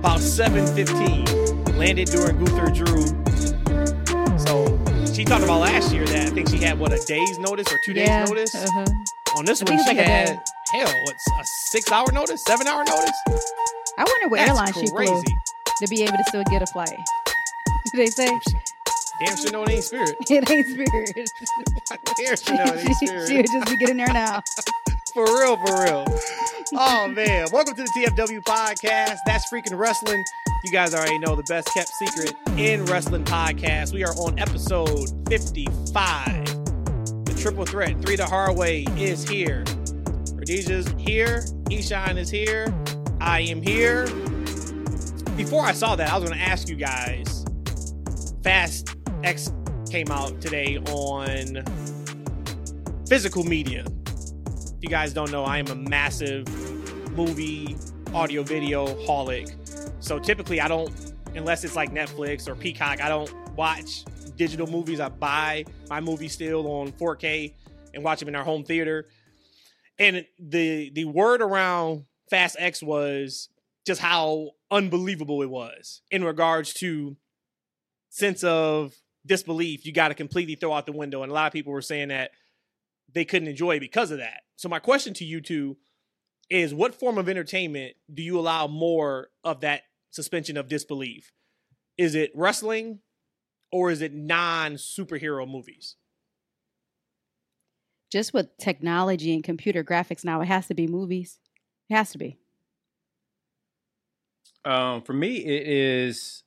about 7:15. Landed during Gunther Drew. So she talked about last year that I think she had what a day's notice or two days Yeah, notice. uh-huh. On this I one, she like had hell, what's a six hour notice, seven hour notice? I wonder what That's airline she flew to be able to still get a flight. Did they say Damn sure know it ain't spirit. it ain't spirit? Damn sure know it ain't she, spirit. she would just be getting there now. For real, for real. Oh man. Welcome to the TFW podcast. That's freaking wrestling. You guys already know the best kept secret in wrestling podcast. We are on episode 55. The triple threat, three the hard way is here. Rhodesia's here, Eshaun is here, I am here. Before I saw that, I was gonna ask you guys. Fast X came out today on physical media if you guys don't know, I am a massive movie, audio, video holic. So typically, I don't, unless it's like Netflix or Peacock, I don't watch digital movies. I buy my movies still on 4K and watch them in our home theater. And the the word around Fast X was just how unbelievable it was in regards to sense of disbelief. You got to completely throw out the window, and a lot of people were saying that they couldn't enjoy it because of that. So my question to you two is what form of entertainment do you allow more of that suspension of disbelief? Is it wrestling or is it non-superhero movies? Just with technology and computer graphics now, it has to be movies. It has to be. Um, for me, it is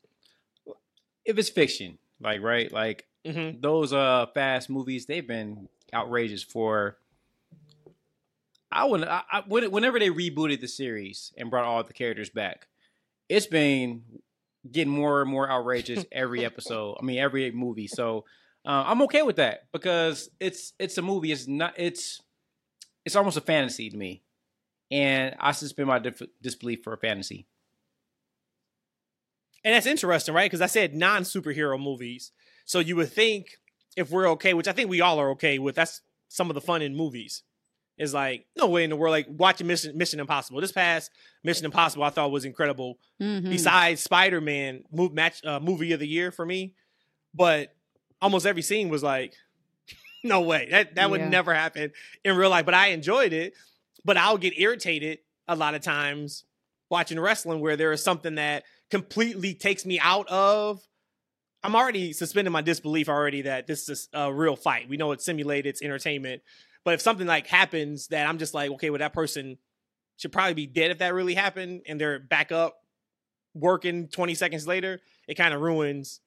if it's fiction, like right, like Mm-hmm. those uh fast movies, they've been outrageous for. I would, I, I, when- whenever they rebooted the series and brought all the characters back, it's been getting more and more outrageous every episode. I mean, every movie. So uh, I'm okay with that because it's it's a movie. It's not. It's it's almost a fantasy to me, and I suspend my dif- disbelief for a fantasy. And that's interesting, right? Because I said non-superhero movies. So you would think if we're okay, which I think we all are okay with, that's some of the fun in movies. Is like no way in the world like watching Mission Mission Impossible. This past Mission Impossible I thought was incredible. Mhm. besides Spider Man move match uh, movie of the year for me. But almost every scene was like, no way that that would Yeah. never happen in real life. But I enjoyed it. But I'll get irritated a lot of times watching wrestling where there is something that completely takes me out of. I'm already suspending my disbelief already that this is a real fight. We know it's simulated, it's entertainment. But if something like happens that I'm just like, okay, well, that person should probably be dead if that really happened, and they're back up working 20 seconds later, it kind of ruins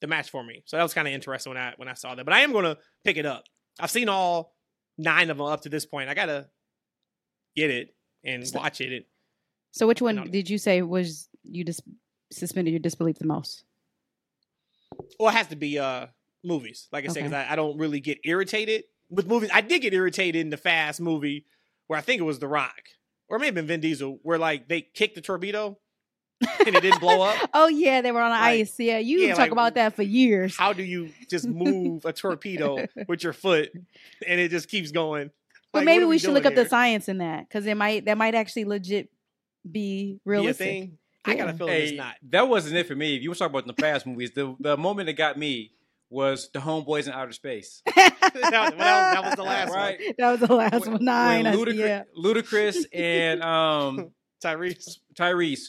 the match for me. So that was kind of interesting when I when I saw that. But I am gonna pick it up. I've seen all nine of them up to this point. I gotta get it and So- watch it. So which one did you say was you just suspended your disbelief the most? Well, it has to be uh movies. Like I said, because I, I don't really get irritated with movies. I did get irritated in the Fast movie where I think it was The Rock or maybe Vin Diesel, where like they kicked the torpedo and it didn't blow up. Oh yeah, they were on the Like, ice. Yeah, you yeah, talk like, about that for years. How do you just move a torpedo with your foot and it just keeps going? Well, Like, maybe what are we, should look doing up the science in that because it might that might actually legit be Be a realistic. thing. I got a Yeah. feeling Hey, it's not. that wasn't it for me. If you were talking about the fast movies, the the moment that got me was the homeboys in outer space. that, was, that was- that was the last right? one. that was the last When- one. Nine. when Ludacris, yeah. Ludacris and um Tyrese. Tyrese,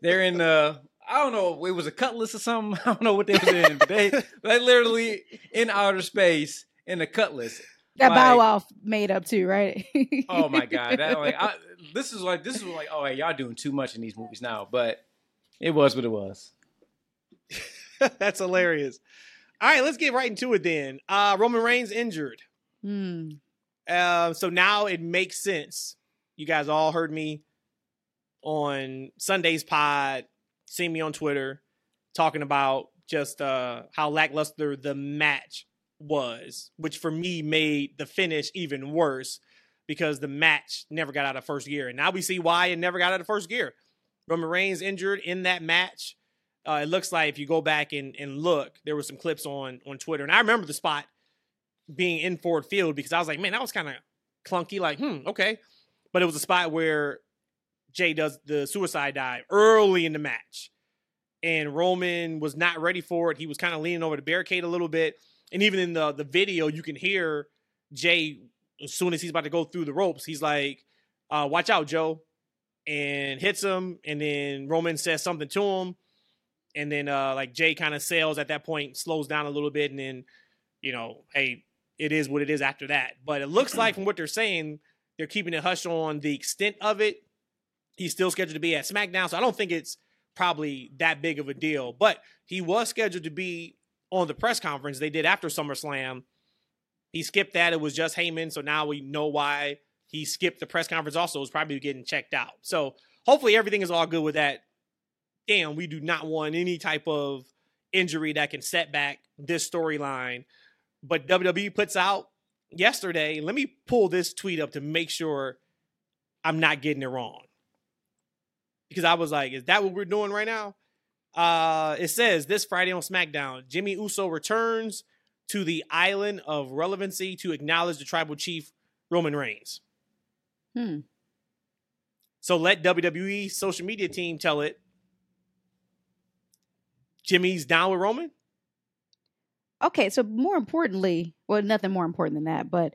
they're in the I don't know, it was a cutlass or something. I don't know what they was in, but they they literally in outer space in a cutlass. That Bow like- Wow made up too, right? Oh my god, that like I, this is like this is like oh hey, y'all doing too much in these movies now, but it was what it was. That's hilarious. All right, let's get right into it then. Uh Roman Reigns injured. Hmm. Uh, so now it makes sense. You guys all heard me on Sunday's pod, see me on Twitter talking about just uh, how lackluster the match was, which for me made the finish even worse because the match never got out of first gear. And now we see why it never got out of first gear. Roman Reigns injured in that match. Uh, it looks like if you go back and, and look, there were some clips on on Twitter, and I remember the spot being in Ford Field because I was like, man, that was kind of clunky. Like, hmm, okay, but it was a spot where Jey does the suicide dive early in the match, and Roman was not ready for it. He was kind of leaning over the barricade a little bit, and even in the the video, you can hear Jey as soon as he's about to go through the ropes, he's like, uh, "Watch out, Joe," and hits him, and then Roman says something to him and then uh like Jey kind of sails at that point, slows down a little bit, and then you know, hey, it is what it is after that. But it looks like from what they're saying, they're keeping it hush on the extent of it. He's still scheduled to be at SmackDown, so I don't think it's probably that big of a deal. But he was scheduled to be on the press conference they did after SummerSlam. He skipped that. It was just Heyman, so now we know why he skipped the press conference. Also, was probably getting checked out. So hopefully everything is all good with that damn, we do not want any type of injury that can set back this storyline. But WWE puts out yesterday, let me pull this tweet up to make sure I'm not getting it wrong. Because I was like, is that what we're doing right now? Uh, it says this Friday on SmackDown, Jimmy Uso returns to the island of relevancy to acknowledge the tribal chief Roman Reigns. Hmm. So let WWE social media team tell it Jimmy's down with Roman? Okay, so more importantly, well, nothing more important than that, but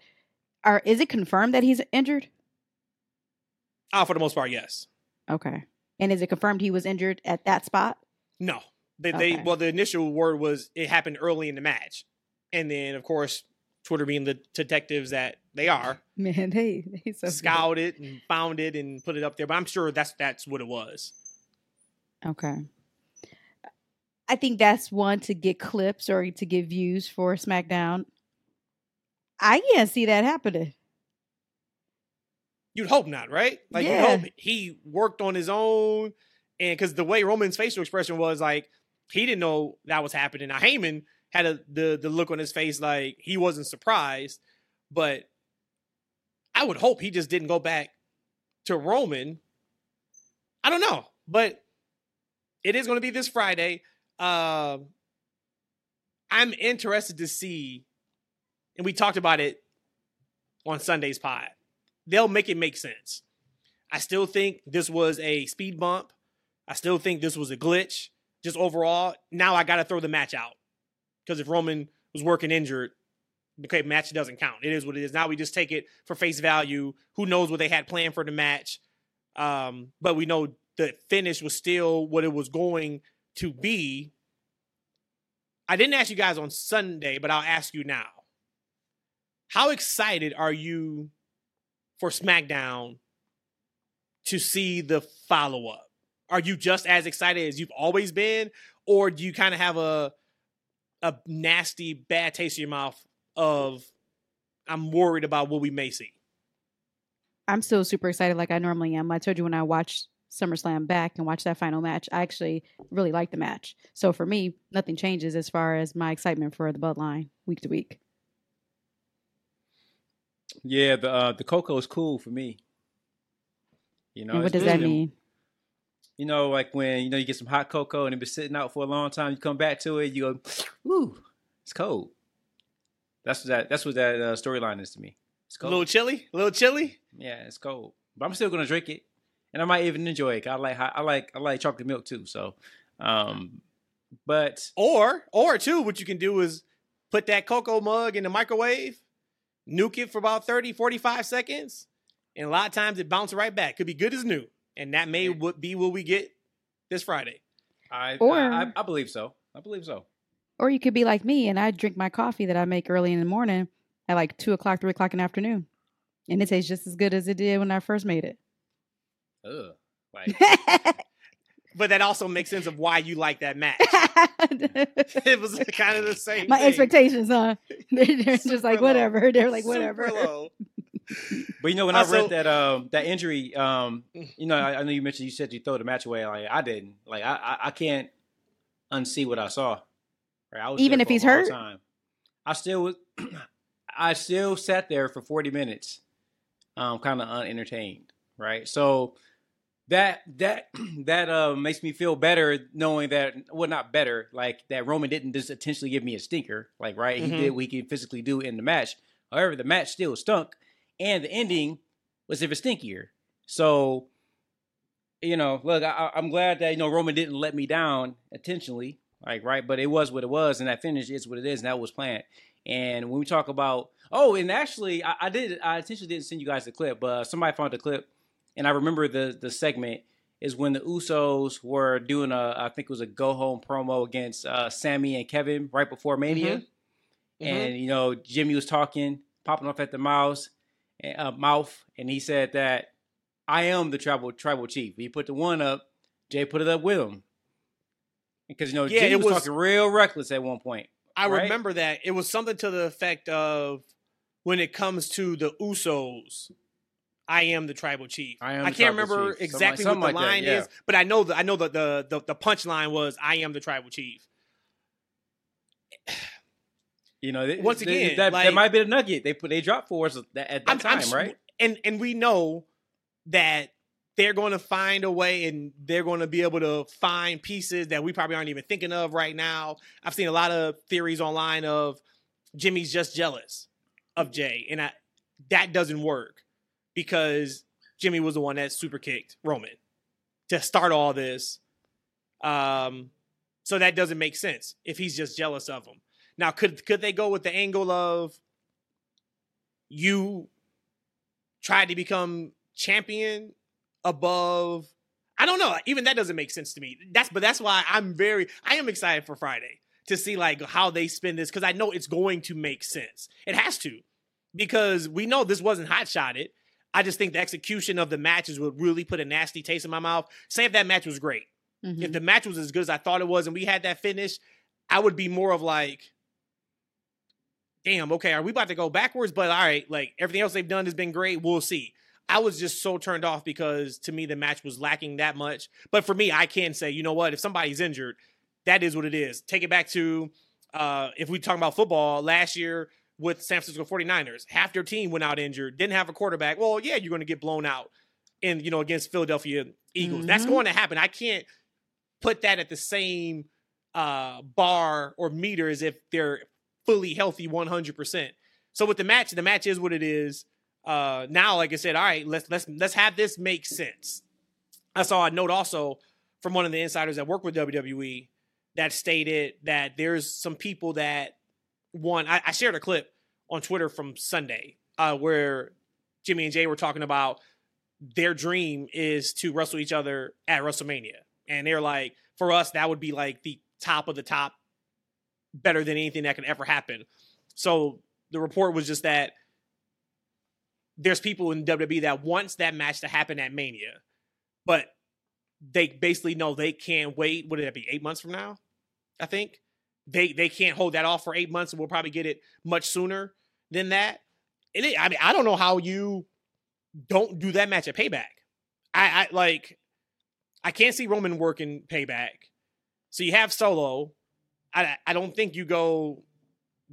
are is it confirmed that he's injured? Ah, for the most part, yes. Okay. And is it confirmed he was injured at that spot? No. They, they well, the initial word was it happened early in the match, and then of course Twitter being the detectives that they are, Man, they they so good. and found it and put it up there. But I'm sure that's that's what it was. Okay. I think that's one to get clips or to get views for SmackDown. I can't see that happening. You'd hope not, right? Like you hope he worked on his own, and because the way Roman's facial expression was like he didn't know that was happening. Now Heyman had a, the the look on his face like he wasn't surprised, but I would hope he just didn't go back to Roman. I don't know, but it is going to be this Friday. Um, I'm interested to see, and we talked about it on Sunday's pod. They'll make it make sense. I still think this was a speed bump. I still think this was a glitch. Just overall, now I got to throw the match out because if Roman was working injured, okay, match doesn't count. It is what it is. Now we just take it for face value. Who knows what they had planned for the match? Um, but we know the finish was still what it was going to be. I didn't ask you guys on Sunday, but I'll ask you now. How excited are you for SmackDown to see the follow up? Are you just as excited as you've always been, or do you kind of have a a nasty bad taste in your mouth of I'm worried about what we may see? I'm still super excited like I normally am. I told you when I watched SummerSlam back and watch that final match, I actually really like the match. So for me, nothing changes as far as my excitement for the Bloodline week to week. Yeah, the uh, the cocoa is cool for me. You know, and what does that mean? You know, like when you know you get some hot cocoa and it's been sitting out for a long time, you come back to it, you go, "Ooh, it's cold." That's what that. That's what that uh, storyline is to me. It's A cold. little chilly, a little chilly. Yeah, it's cold, but I'm still gonna drink it, and I might even enjoy it. I like I like I like chocolate milk too. So, um, but Or, or too, what you can do is put that cocoa mug in the microwave, nuke it for about 30, 45 seconds, and a lot of times it bounces right back. Could be good as new. And that may Yeah. would be what we get this Friday. I, Or- I I I believe so. I believe so. Or you could be like me and I drink my coffee that I make early in the morning at like two o'clock, three o'clock in the afternoon. And it tastes just as good as it did when I first made it. Ugh. Like But that also makes sense of why you like that match. it was kind of the same. my thing. expectations, huh? They're, they're just like low. whatever. They're like whatever. But you know, when Uh, I so- read that um that injury, um, you know, I, I know you mentioned you said you throw the match away. Like I didn't. Like I I, I can't unsee what I saw. Right? I was Even if he's hurt? time. I still was. I still sat there for forty minutes, um, kind of unentertained. Right. So that that that uh, makes me feel better knowing that well not better like that Roman didn't just intentionally give me a stinker like right Mhm. he did what he could physically do in the match. However, the match still stunk, and the ending was even stinkier. So, you know, look, I, I- I'm glad that you know Roman didn't let me down intentionally, like right, but it was what it was, and that finish is what it is, and that was planned. And when we talk about oh, and actually, I, I did I intentionally didn't send you guys the clip, but somebody found the clip and I remember the the segment is when the Usos were doing a I think it was a go home promo against uh, Sammy and Kevin right before Mania, Mhm. and you know Jimmy was talking, popping off at the mouth, and, uh, mouth, and he said that I am the tribal tribal chief. He put the one up, Jey put it up with him, because you know Yeah, Jimmy it was, was- talking real reckless at one point. I right? remember that it was something to the effect of when it comes to the Usos, I am the tribal chief. I am I can't remember chief. Exactly like- what the something like that, line yeah. is, but I know the I know that the the, the punchline was I am the tribal chief. You know, they- Once they- again, that, like- that might be a nugget they put they dropped for us at that I'm- I'm time, right? And and we know that they're going to find a way and they're going to be able to find pieces that we probably aren't even thinking of right now. I've seen a lot of theories online of Jimmy's just jealous of Jey, and I, that doesn't work because Jimmy was the one that super kicked Roman to start all this. Um, so that doesn't make sense if he's just jealous of him. Now, could could they go with the angle of you tried to become champion above? I don't know. Even that doesn't make sense to me. That's but that's why I'm very I am excited for Friday to see like how they spin this because I know it's going to make sense. It has to because we know this wasn't hot shotted. I just think the execution of the matches would really put a nasty taste in my mouth. Say if that match was great, Mhm. if the match was as good as I thought it was, and we had that finish, I would be more of like, damn, okay, are we about to go backwards? But all right, like everything else they've done has been great. We'll see. I was just so turned off because to me the match was lacking that much. But for me, I can say, you know what? If somebody's injured, that is what it is. Take it back to uh, if we talk about football last year with San Francisco 49ers, half their team went out injured, didn't have a quarterback. Well, yeah, you're going to get blown out in you know against Philadelphia Eagles. That's Mhm. going to happen. I can't put that at the same uh, bar or meter as if they're fully healthy 100%. So with the match, the match is what it is. Uh, now, like I said, all right, let's let's let's have this make sense. I saw a note also from one of the insiders that work with WWE that stated that there's some people that one. I, I shared a clip on Twitter from Sunday uh, where Jimmy and Jey were talking about their dream is to wrestle each other at WrestleMania, and they're like, for us, that would be like the top of the top, better than anything that can ever happen. So the report was just that there's people in WWE that wants that match to happen at Mania, but they basically know they can't wait. What did that be? Eight months from now, I think they they can't hold that off for eight months, and we'll probably get it much sooner than that. And it, I mean, I don't know how you don't do that match at Payback. I, I like, I can't see Roman working Payback. So you have Solo. I I don't think you go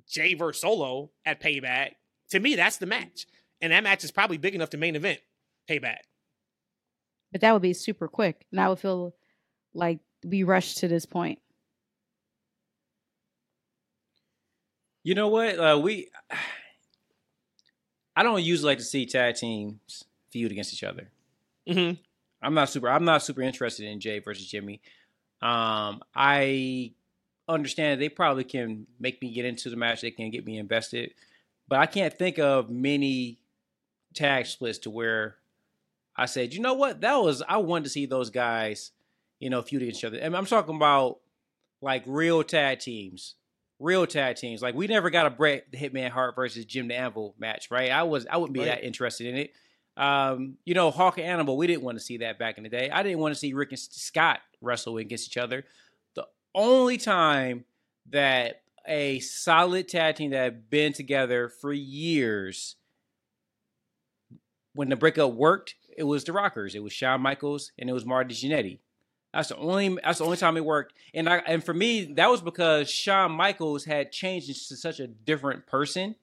Jey versus Solo at Payback. To me, that's the match, and that match is probably big enough to main event Payback. But that would be super quick, and I would feel like we rushed to this point. You know what? Uh, we I don't usually like to see tag teams feud against each other. Mm-hmm. I'm not super. I'm not super interested in Jey versus Jimmy. Um, I understand they probably can make me get into the match. They can get me invested, but I can't think of many tag splits to where I said, you know what, that was I wanted to see those guys, you know, feud against each other. And I'm talking about like real tag teams, real tag teams. Like we never got a Bret the Hitman Hart versus Jim the Anvil match, right? I was I wouldn't be Right. that interested in it. Um, you know, Hawk and Animal, we didn't want to see that back in the day. I didn't want to see Rick and Scott wrestle against each other. The only time that a solid tag team that had been together for years, when the breakup worked, it was the Rockers. It was Shawn Michaels and it was Marty Jannetty. That's the only. That's the only time it worked. And I and for me, that was because Shawn Michaels had changed into such a different person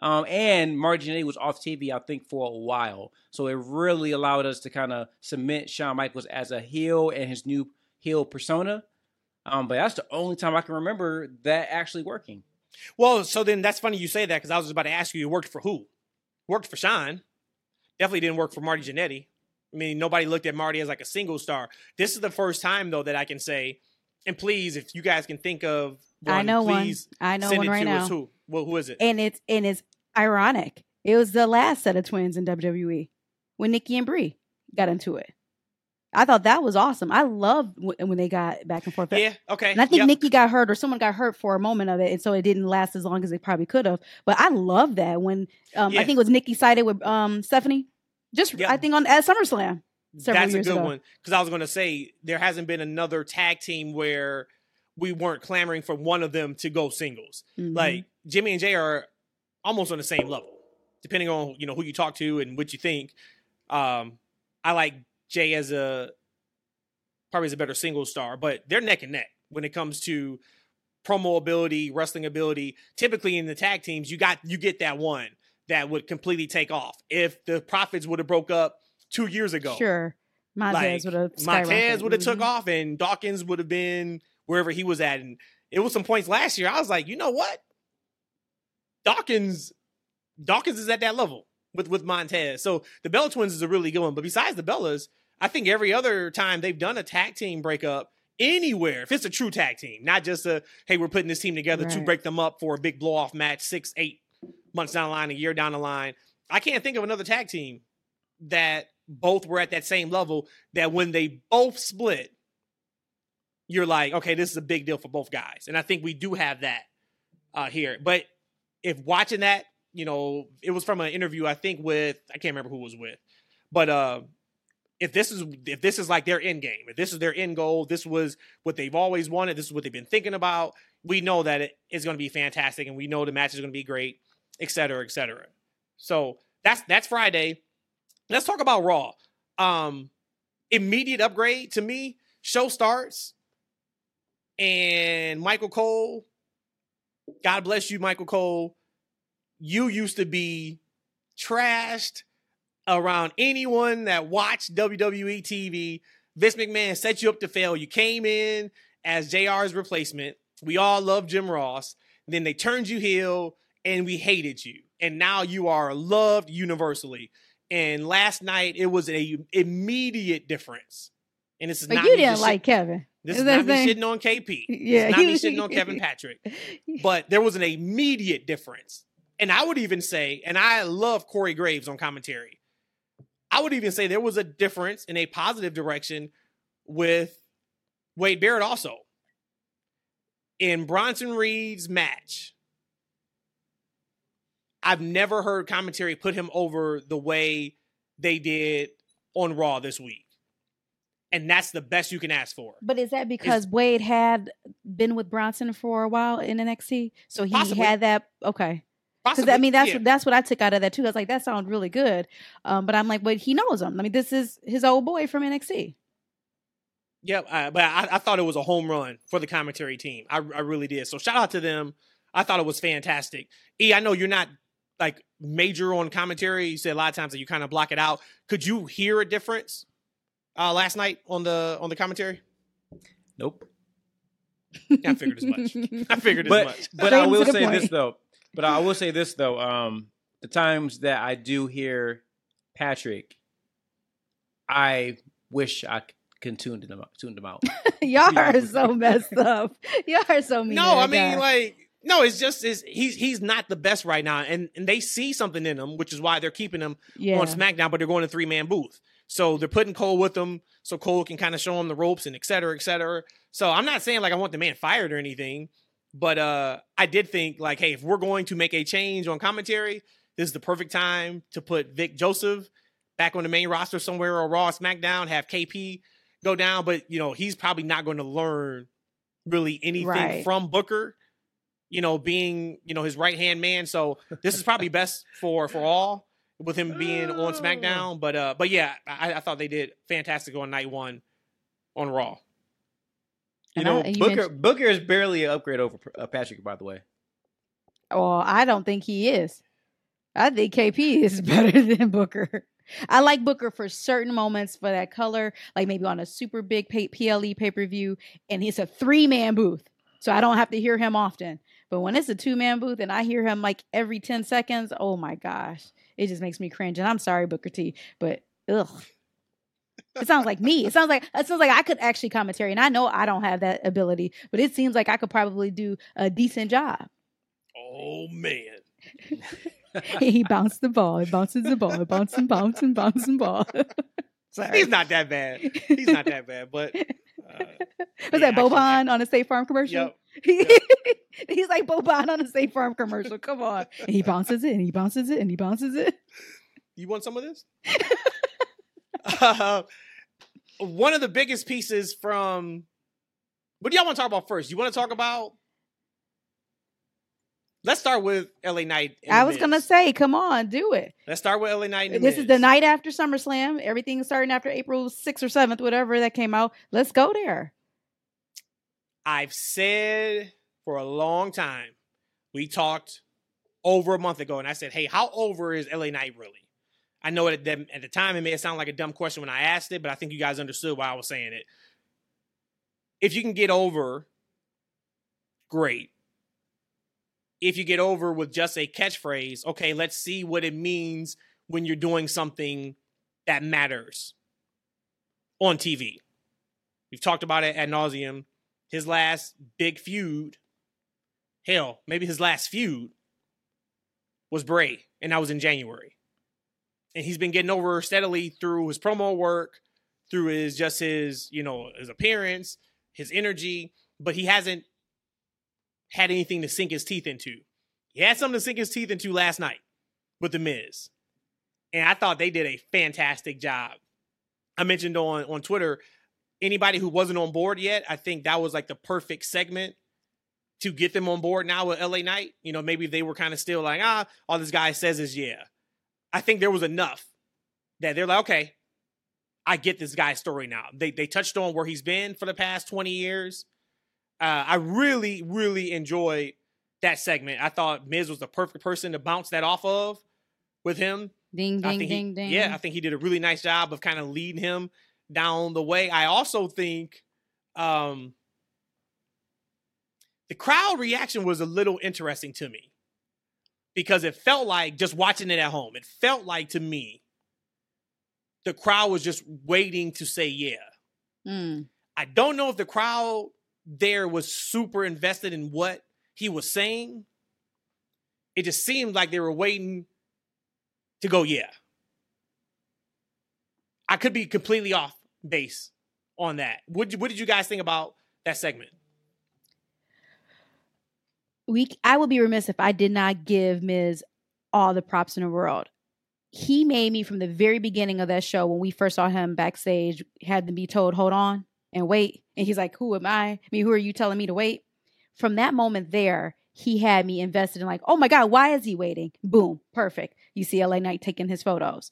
Um, and Marty Jannetty was off TV, I think, for a while. So it really allowed us to kind of cement Shawn Michaels as a heel and his new heel persona. Um, but that's the only time I can remember that actually working. Well, so then that's funny you say that because I was about to ask you, you worked for who? Worked for Shawn. Definitely didn't work for Marty Jannetty. I mean, nobody looked at Marty as like a single star. This is the first time though that I can say, and please, if you guys can think of one, I know please one. I know one right now. Who? Well, who is it? And it's and it's ironic. It was the last set of twins in WWE when Nikki and Brie got into it. I thought that was awesome. I loved when they got back and forth. yeah. Okay. And I think yep. Nikki got hurt or someone got hurt for a moment of it, and so it didn't last as long as it probably could have. But I love that when um, Yeah. I think it was Nikki sided with um, Stephanie. Just Yep. I think on at SummerSlam. several That's a good ago. one because I was going to say there hasn't been another tag team where we weren't clamoring for one of them to go singles. Mhm. Like Jimmy and Jey are almost on the same level, depending on you know who you talk to and what you think. Um, I like Jey as a probably as a better single star, but they're neck and neck when it comes to promo ability, wrestling ability. Typically in the tag teams, you got you get that one that would completely take off. If the Profits would have broke up two years ago, sure, Montez like, would have Montez would have took Mhm. off and Dawkins would have been wherever he was at. And it was some points last year. I was like, you know what? Dawkins, Dawkins is at that level with with Montez. So the Bella Twins is a really good one. But besides the Bellas, I think every other time they've done a tag team breakup anywhere, if it's a true tag team, not just a hey, we're putting this team together to break them up for a big blow off match, six, eight months down the line, a year down the line. I can't think of another tag team that both were at that same level that when they both split, you're like, okay, this is a big deal for both guys. And I think we do have that uh, here. But if watching that, you know, it was from an interview, I think with I can't remember who was with, but uh, if this is if this is like their end game, if this is their end goal, this was what they've always wanted, this is what they've been thinking about. We know that it is going to be fantastic, and we know the match is going to be great, et cetera, et cetera. So that's that's Friday. Let's talk about Raw. Um, immediate upgrade to me. Show starts, and Michael Cole. God bless you, Michael Cole. You used to be trashed around anyone that watched WWE TV. Vince McMahon set you up to fail. You came in as JR's replacement. We all love Jim Ross. Then they turned you heel and we hated you. And now you are loved universally. And last night it was a immediate difference. And this is But not you didn't like shit- Kevin. this Is is not me thing? shitting on KP. Yeah, It's not me shitting on Kevin Patrick. But there was an immediate difference. And I would even say, and I love Corey Graves on commentary. I would even say there was a difference in a positive direction with Wade Barrett also. In Bronson Reed's match, I've never heard commentary put him over the way they did on Raw this week. And that's the best you can ask for. But is that because Wade had been with Bronson for a while in NXT, so he Possibly. had that? Okay, because I mean that's yeah. that's what I took out of that too. I was like, that sounds really good, um, but I'm like, but he knows him. I mean, this is his old boy from NXT. Yep, uh, but I, I thought it was a home run for the commentary team. I, I really did. So shout out to them. I thought it was fantastic. E, I know you're not like major on commentary. You said a lot of times that you kind of block it out. Could you hear a difference uh, last night on the on the commentary? Nope. I figured as much. I figured as but much. but Straight I will the say this though. But I will say this though. Um, the times that I do hear Patrick, I wish I can tune them out. Tune them out. Y'all are so messed up. Y'all are so mean. No, I mean guy. like no, it's just is he's he's not the best right now, and and they see something in him, which is why they're keeping him yeah. on SmackDown, but they're going to three man booth. So they're putting Cole with them, so Cole can kind of show him the ropes and et cetera, et cetera. So I'm not saying like I want the man fired or anything, but uh I did think like, hey, if we're going to make a change on commentary, this is the perfect time to put Vic Joseph back on the main roster somewhere or Raw, SmackDown, have KP go down, but you know he's probably not going to learn really anything Right. from Booker. You know, being you know his right hand man. So this is probably best for for all with him being on SmackDown. But uh, but yeah, I, I thought they did fantastic on night one on Raw. You And know, I- you Booker mentioned- Booker is barely an upgrade over uh, Patrick, by the way. Well, I don't think he is. I think KP is better than Booker. I like Booker for certain moments for that color, like maybe on a super big pay- PLE pay per view, and he's a three man booth, so I don't have to hear him often. But when it's a two man booth and I hear him like every ten seconds, oh my gosh, it just makes me cringe. And I'm sorry, Booker T, but ugh. It sounds like me. It sounds like it sounds like I could actually commentary, and I know I don't have that ability, but it seems like I could probably do a decent job. Oh man. he bounced the ball. He bounces the ball. He bounces and bounces and bounces and ball. Sorry. He's not that bad. He's not that bad, but uh, was yeah, that Boban on a State Farm commercial? Yep. He's like Boban on a State Farm commercial. Come on. And he bounces it and he bounces it and he bounces it. You want some of this? uh, one of the biggest pieces from. What do y'all want to talk about first? You want to talk about? Let's start with LA Knight. I was gonna say, come on, do it. Let's start with LA Knight. And This is the night after SummerSlam. Everything's starting after April 6th or 7th, whatever that came out. Let's go there. I've said for a long time. We talked over a month ago, and I said, "Hey, how over is LA Knight really?" I know at the, at the time it may sound like a dumb question when I asked it, but I think you guys understood why I was saying it. If you can get over, great. If you get over with just a catchphrase, okay, let's see what it means when you're doing something that matters on TV. We've talked about it ad nauseum. His last big feud, hell, maybe his last feud was Bray, and that was in January. And he's been getting over steadily through his promo work, through his just his, you know, his appearance, his energy, but he hasn't had anything to sink his teeth into. He had something to sink his teeth into last night with The Miz. And I thought they did a fantastic job. I mentioned on, on Twitter, anybody who wasn't on board yet, I think that was like the perfect segment to get them on board now with LA Knight. You know, maybe they were kind of still like, ah, all this guy says is yeah. I think there was enough that they're like, okay, I get this guy's story now. They they touched on where he's been for the past 20 years. Uh, I really, really enjoyed that segment. I thought Miz was the perfect person to bounce that off of with him. Ding, ding, think ding, he, ding. Yeah, I think he did a really nice job of kind of leading him down the way. I also think um, the crowd reaction was a little interesting to me because it felt like just watching it at home. It felt like to me the crowd was just waiting to say yeah. Mm. I don't know if the crowd there was super invested in what he was saying. It just seemed like they were waiting to go, yeah. I could be completely off base on that. What, what did you guys think about that segment? we I would be remiss if I did not give Miz all the props in the world. He made me from the very beginning of that show when we first saw him backstage, had to be told, hold on and wait. And he's like, Who am I? I mean, who are you telling me to wait? From that moment there, he had me invested in like, oh my God, why is he waiting? Boom, perfect. You see LA Knight taking his photos.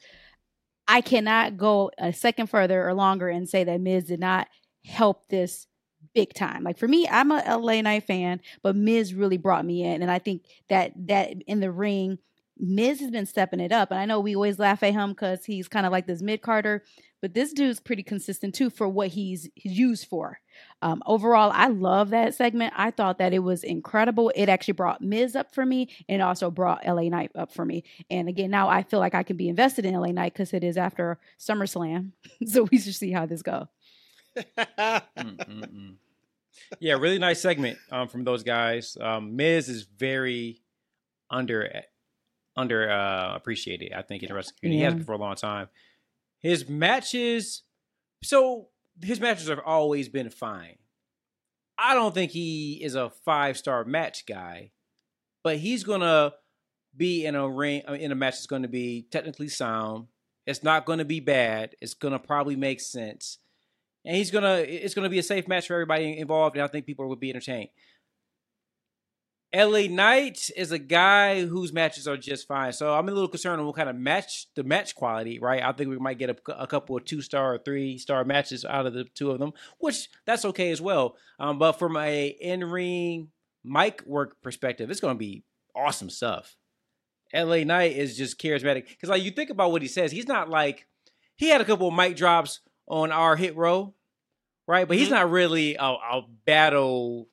I cannot go a second further or longer and say that Miz did not help this big time. Like for me, I'm a LA Knight fan, but Miz really brought me in, and I think that that in the ring, Miz has been stepping it up. And I know we always laugh at him because he's kind of like this mid carder, but this dude's pretty consistent too for what he's, he's used for. Um, overall, I love that segment. I thought that it was incredible. It actually brought Miz up for me, and also brought LA Knight up for me. And again, now I feel like I can be invested in LA Knight because it is after SummerSlam, so we should see how this goes. Yeah, really nice segment um, from those guys. Um, Miz is very under under uh, appreciated. I think in the wrestling community, he has Yeah. been for a long time. His matches, so his matches have always been fine. I don't think he is a five star match guy, but he's gonna be in a ring uh, in a match that's going to be technically sound. It's not going to be bad. It's going to probably make sense and he's gonna it's gonna be a safe match for everybody involved, and I think people will be entertained. LA Knight is a guy whose matches are just fine, so I'm a little concerned on what kind of match the match quality, right? I think we might get a, a couple of two star or three star matches out of the two of them, which that's okay as well. Um, but from a in ring mic work perspective, it's gonna be awesome stuff. LA Knight is just charismatic. Because like you think about what he says, he's not like he had a couple of mic drops on our hit row, right? But he's Mhm. not really a, a battle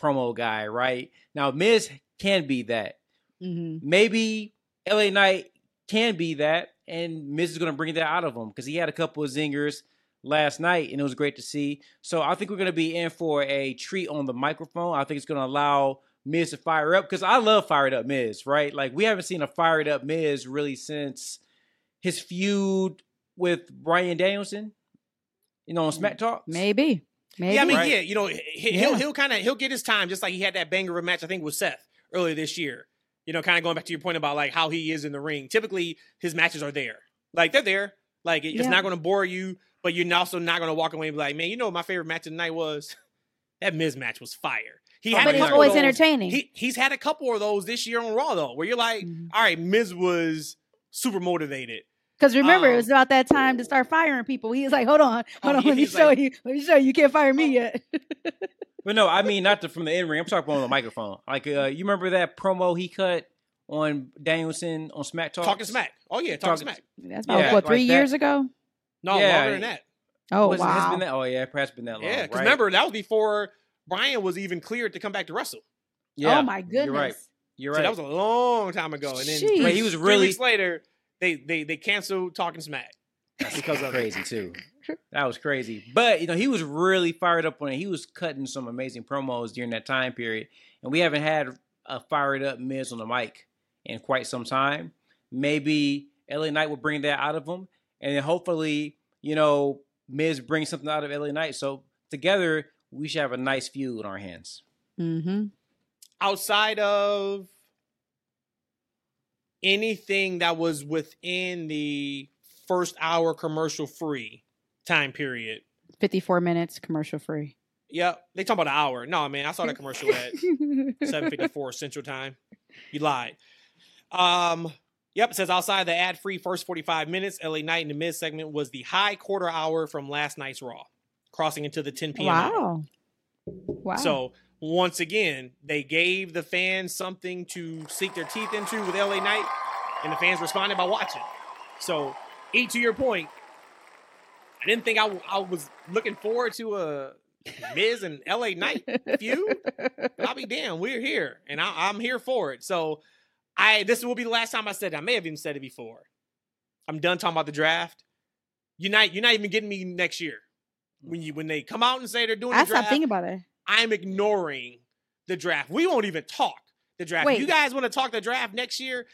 promo guy, right? Now Miz can be that. hmm Maybe LA Knight can be that, and Miz is going to bring that out of him because he had a couple of zingers last night, and it was great to see. So I think we're going to be in for a treat on the microphone. I think it's going to allow Miz to fire up because I love fired up Miz, right? Like we haven't seen a fired up Miz really since his feud with Bryan Danielson, you know, on Smack Talk. Maybe. Maybe. Yeah, I mean, Right. yeah, you know, he, he'll Yeah. he'll kind of he'll get his time, just like he had that banger of a match I think with Seth earlier this year. You know, kind of going back to your point about like how he is in the ring. Typically, his matches are there, like they're there. Like it- it's Yeah. not going to bore you, but you're also not going to walk away and be like, man, you know what my favorite match of the night was? that Miz match was fire. He Oh, had but it's always entertaining. He he's had a couple of those this year on Raw though, where you're like, Mhm. all right, Miz was super motivated. Because remember, Um, it was about that time to start firing people. He was like, "Hold on, hold on, let me show like- you. Let me show you. You can't fire me yet." But no, I mean not the, from the in ring. I'm talking on the microphone. Like uh, you remember that promo he cut on Danielson on Smack Talk? Talking smack. Oh yeah, talking, Talking- smack. That's about Yeah, what three like that. years ago. No, Yeah, longer than that. Oh Was it- has wow! been that? Oh yeah, perhaps been that long. Yeah, because right? remember that was before Bryan was even cleared to come back to wrestle. Yeah, oh my goodness! You're right. You're So right. that was a long time ago. And then Jeez. He was three really- weeks later, they they they canceled Talking Smack. That's because of it. crazy too. That was crazy. But you know, he was really fired up on it. He was cutting some amazing promos during that time period, and we haven't had a fired up Miz on the mic in quite some time. Maybe LA Knight will bring that out of him, and then hopefully, you know, Miz brings something out of LA Knight. So together, we should have a nice feud on our hands. Mm-hmm. Outside of anything that was within the first hour commercial free time period. Fifty-four minutes, commercial free. Yep. They talk about an hour. No, man, I saw that commercial at 754 Central Time. You lied. Um, yep, it says outside the ad-free first 45 minutes, LA Knight in the mid segment was the high quarter hour from last night's Raw, crossing into the 10 p.m. hour. Wow. Wow. So once again, they gave the fans something to sink their teeth into with LA Knight, and the fans responded by watching. So, E, to your point, I didn't think I, w- I was looking forward to a Miz and LA Knight feud. I'll be damned, we're here, and I, I'm here for it. So, I this will be the last time I said it. I may have even said it before. I'm done talking about the draft. You're not you're not even getting me next year when you when they come out and say they're doing I the draft. stopped thinking about it. I'm ignoring the draft. We won't even talk the draft. Wait. If you guys want to talk the draft next year,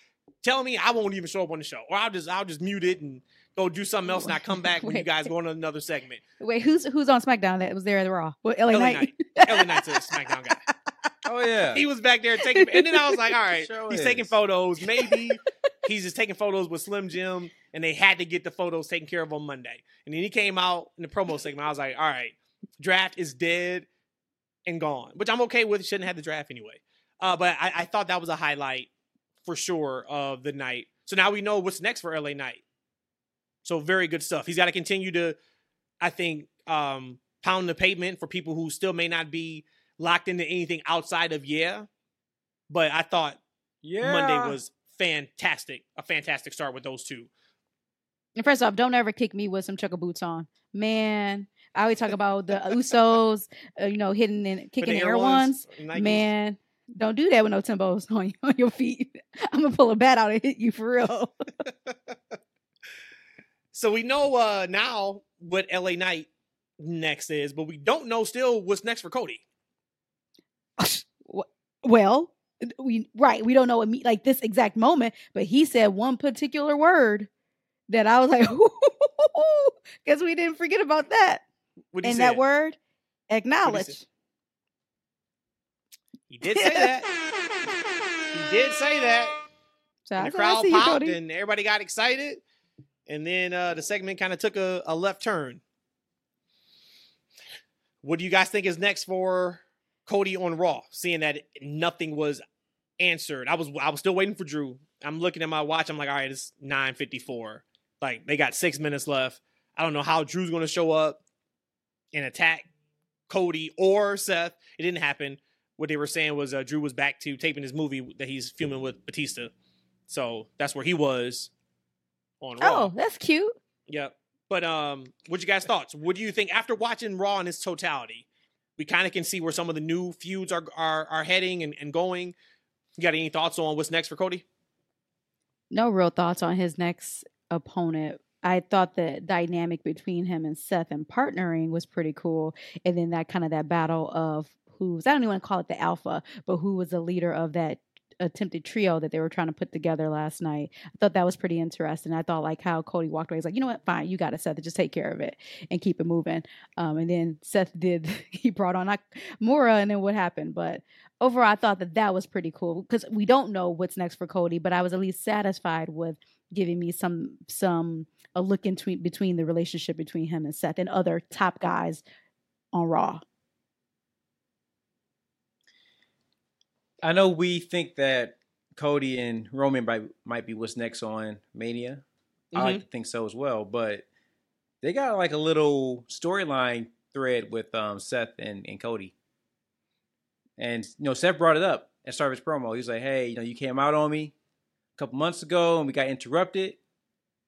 tell me I won't even show up on the show. Or I'll just I'll just mute it and go do something else and I come back when you guys go on another segment. Wait, who's who's on SmackDown that was there at the Raw? Well, LA, LA Knight. Knight. LA Knight's a SmackDown guy. Oh yeah, He was back there taking and then I was like, all right, Sure he's is. taking photos. Maybe he's just taking photos with Slim Jim and they had to get the photos taken care of on Monday. And then he came out in the promo segment. I was like, all right, draft is dead and gone, which I'm okay with. Shouldn't have the draft anyway. Uh, but I, I thought that was a highlight for sure of the night. So now we know what's next for LA Knight. So very good stuff. He's got to continue to, I think, um, pound the pavement for people who still may not be locked into anything outside of yeah. But I thought yeah. Monday was fantastic. A fantastic start with those two. And first off, don't ever kick me with some chukka boots on, man. I always talk about the Usos, uh, you know, hitting and kicking the the air ones. Nikes- Man, don't do that with no Timbos on, on your feet. I'm gonna pull a bat out and hit you for real. So we know uh now what LA Knight next is, but we don't know still what's next for Cody. well, we right, we don't know what me like this exact moment, but he said one particular word that I was like, because we didn't forget about that. He And that word, acknowledge. He did say that. he did say that. So the crowd see you, popped and everybody got excited. And then uh, the segment kind of took a, a left turn. What do you guys think is next for Cody on Raw? Seeing that nothing was answered. I was I was still waiting for Drew. I'm looking at my watch. I'm like, all right, it's 9:54. Like they got six minutes left. I don't know how Drew's going to show up and attack Cody or Seth. It didn't happen. What they were saying was uh, Drew was back to taping his movie that he's filming with Batista So that's where he was on Raw. Oh, that's cute. Yep. But um, what you guys thoughts? What do you think after watching Raw in its totality? We kind of can see where some of the new feuds are are, are heading and, and going. You got any thoughts on what's next for Cody? No real thoughts on his next opponent. I thought the dynamic between him and Seth and partnering was pretty cool. And then that kind of that battle of who's I don't even want to call it the alpha, but who was the leader of that attempted trio that they were trying to put together last night. I thought that was pretty interesting. I thought like how Cody walked away. He's like, you know what, fine, you got it, Seth. Just take care of it and keep it moving. Um, and then Seth did. He brought on Mora, and then what happened? But overall, I thought that that was pretty cool because we don't know what's next for Cody, but I was at least satisfied with giving me some some a look into between the relationship between him and Seth and other top guys on Raw. I know we think that Cody and Roman might might be what's next on Mania. Mm-hmm. I like to think so as well, but they got like a little storyline thread with um, Seth and, and Cody. And you know, Seth brought it up at start of his promo. He was like, "Hey, you know, you came out on me a couple months ago, and we got interrupted.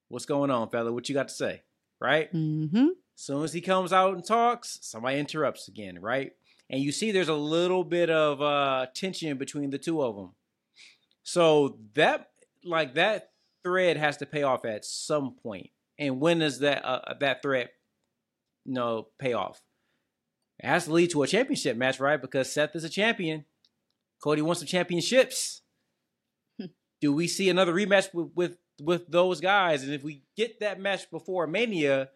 What's going on, fella? What you got to say? Right? Mm-hmm. As soon as he comes out and talks, somebody interrupts again. Right? and you see there's a little bit of uh, tension between the two of them. So that like that thread has to pay off at some point. And when does that uh, that thread you know pay off? It has to lead to a championship match, right? Because Seth is a champion. Cody wants some championships. Do we see another rematch with, with with those guys? And if we get that match before Mania,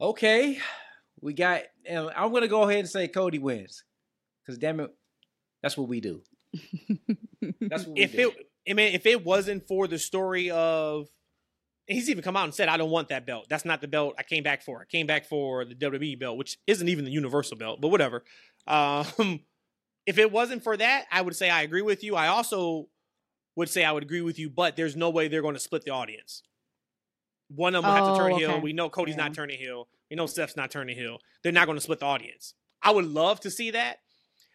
okay, we got, and I'm gonna go ahead and say Cody wins, because damn it, that's what we do. that's what if do. it. I mean, if it wasn't for the story of, he's even come out and said, "I don't want that belt. That's not the belt I came back for. I came back for the WWE belt, which isn't even the Universal belt, but whatever." Um, if it wasn't for that, I would say I agree with you. I also would say I would agree with you, but there's no way they're going to split the audience. One of them oh, have to turn oh, okay. heel. We know Cody's yeah. not turning heel. We know Steph's not turning heel. They're not going to split the audience. I would love to see that.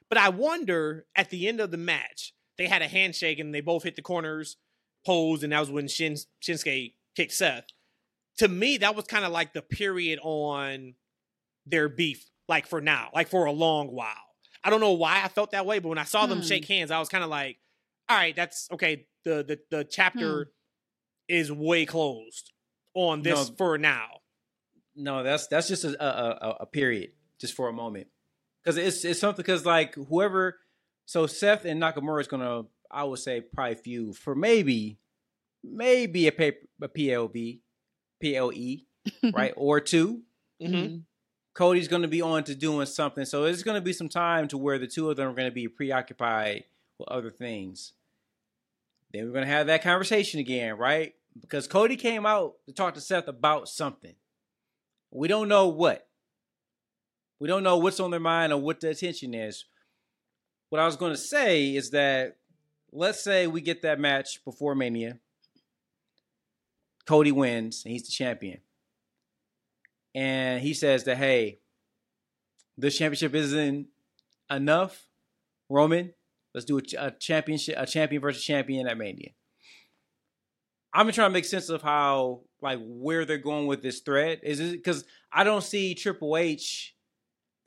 But I wonder at the end of the match, they had a handshake and they both hit the corners, pose, and that was when Shin, Shinsuke kicked Seth. To me, that was kind of like the period on their beef, like for now, like for a long while. I don't know why I felt that way, but when I saw hmm. them shake hmm. hands, I was kind of like, all right, that's okay. The the the chapter hmm. is way closed on this no, for now. No, that's that's just a, a, a period, just for a moment, because it's it's something because like whoever, so Seth and Nakamura is gonna, I would say probably feud for maybe, maybe a pay, a PLV, PLE, right, or 2 mm-hmm. mm-hmm. Cody's going to be on to doing something, so it's going to be some time to where the two of them are going to be preoccupied with other things. Then we're to have that conversation again, right? because Cody came out to talk to Seth about something. We don't know what. We don't know what's on their mind or what the attention is. What I was to say is that let's say we get that match before Mania. Cody wins and he's the champion. And he says that, hey, this championship isn't enough. Roman, let's do a, a championship, a champion versus champion at Mania. I'm trying to make sense of how like where they're going with this thread. Is it because I don't see Triple H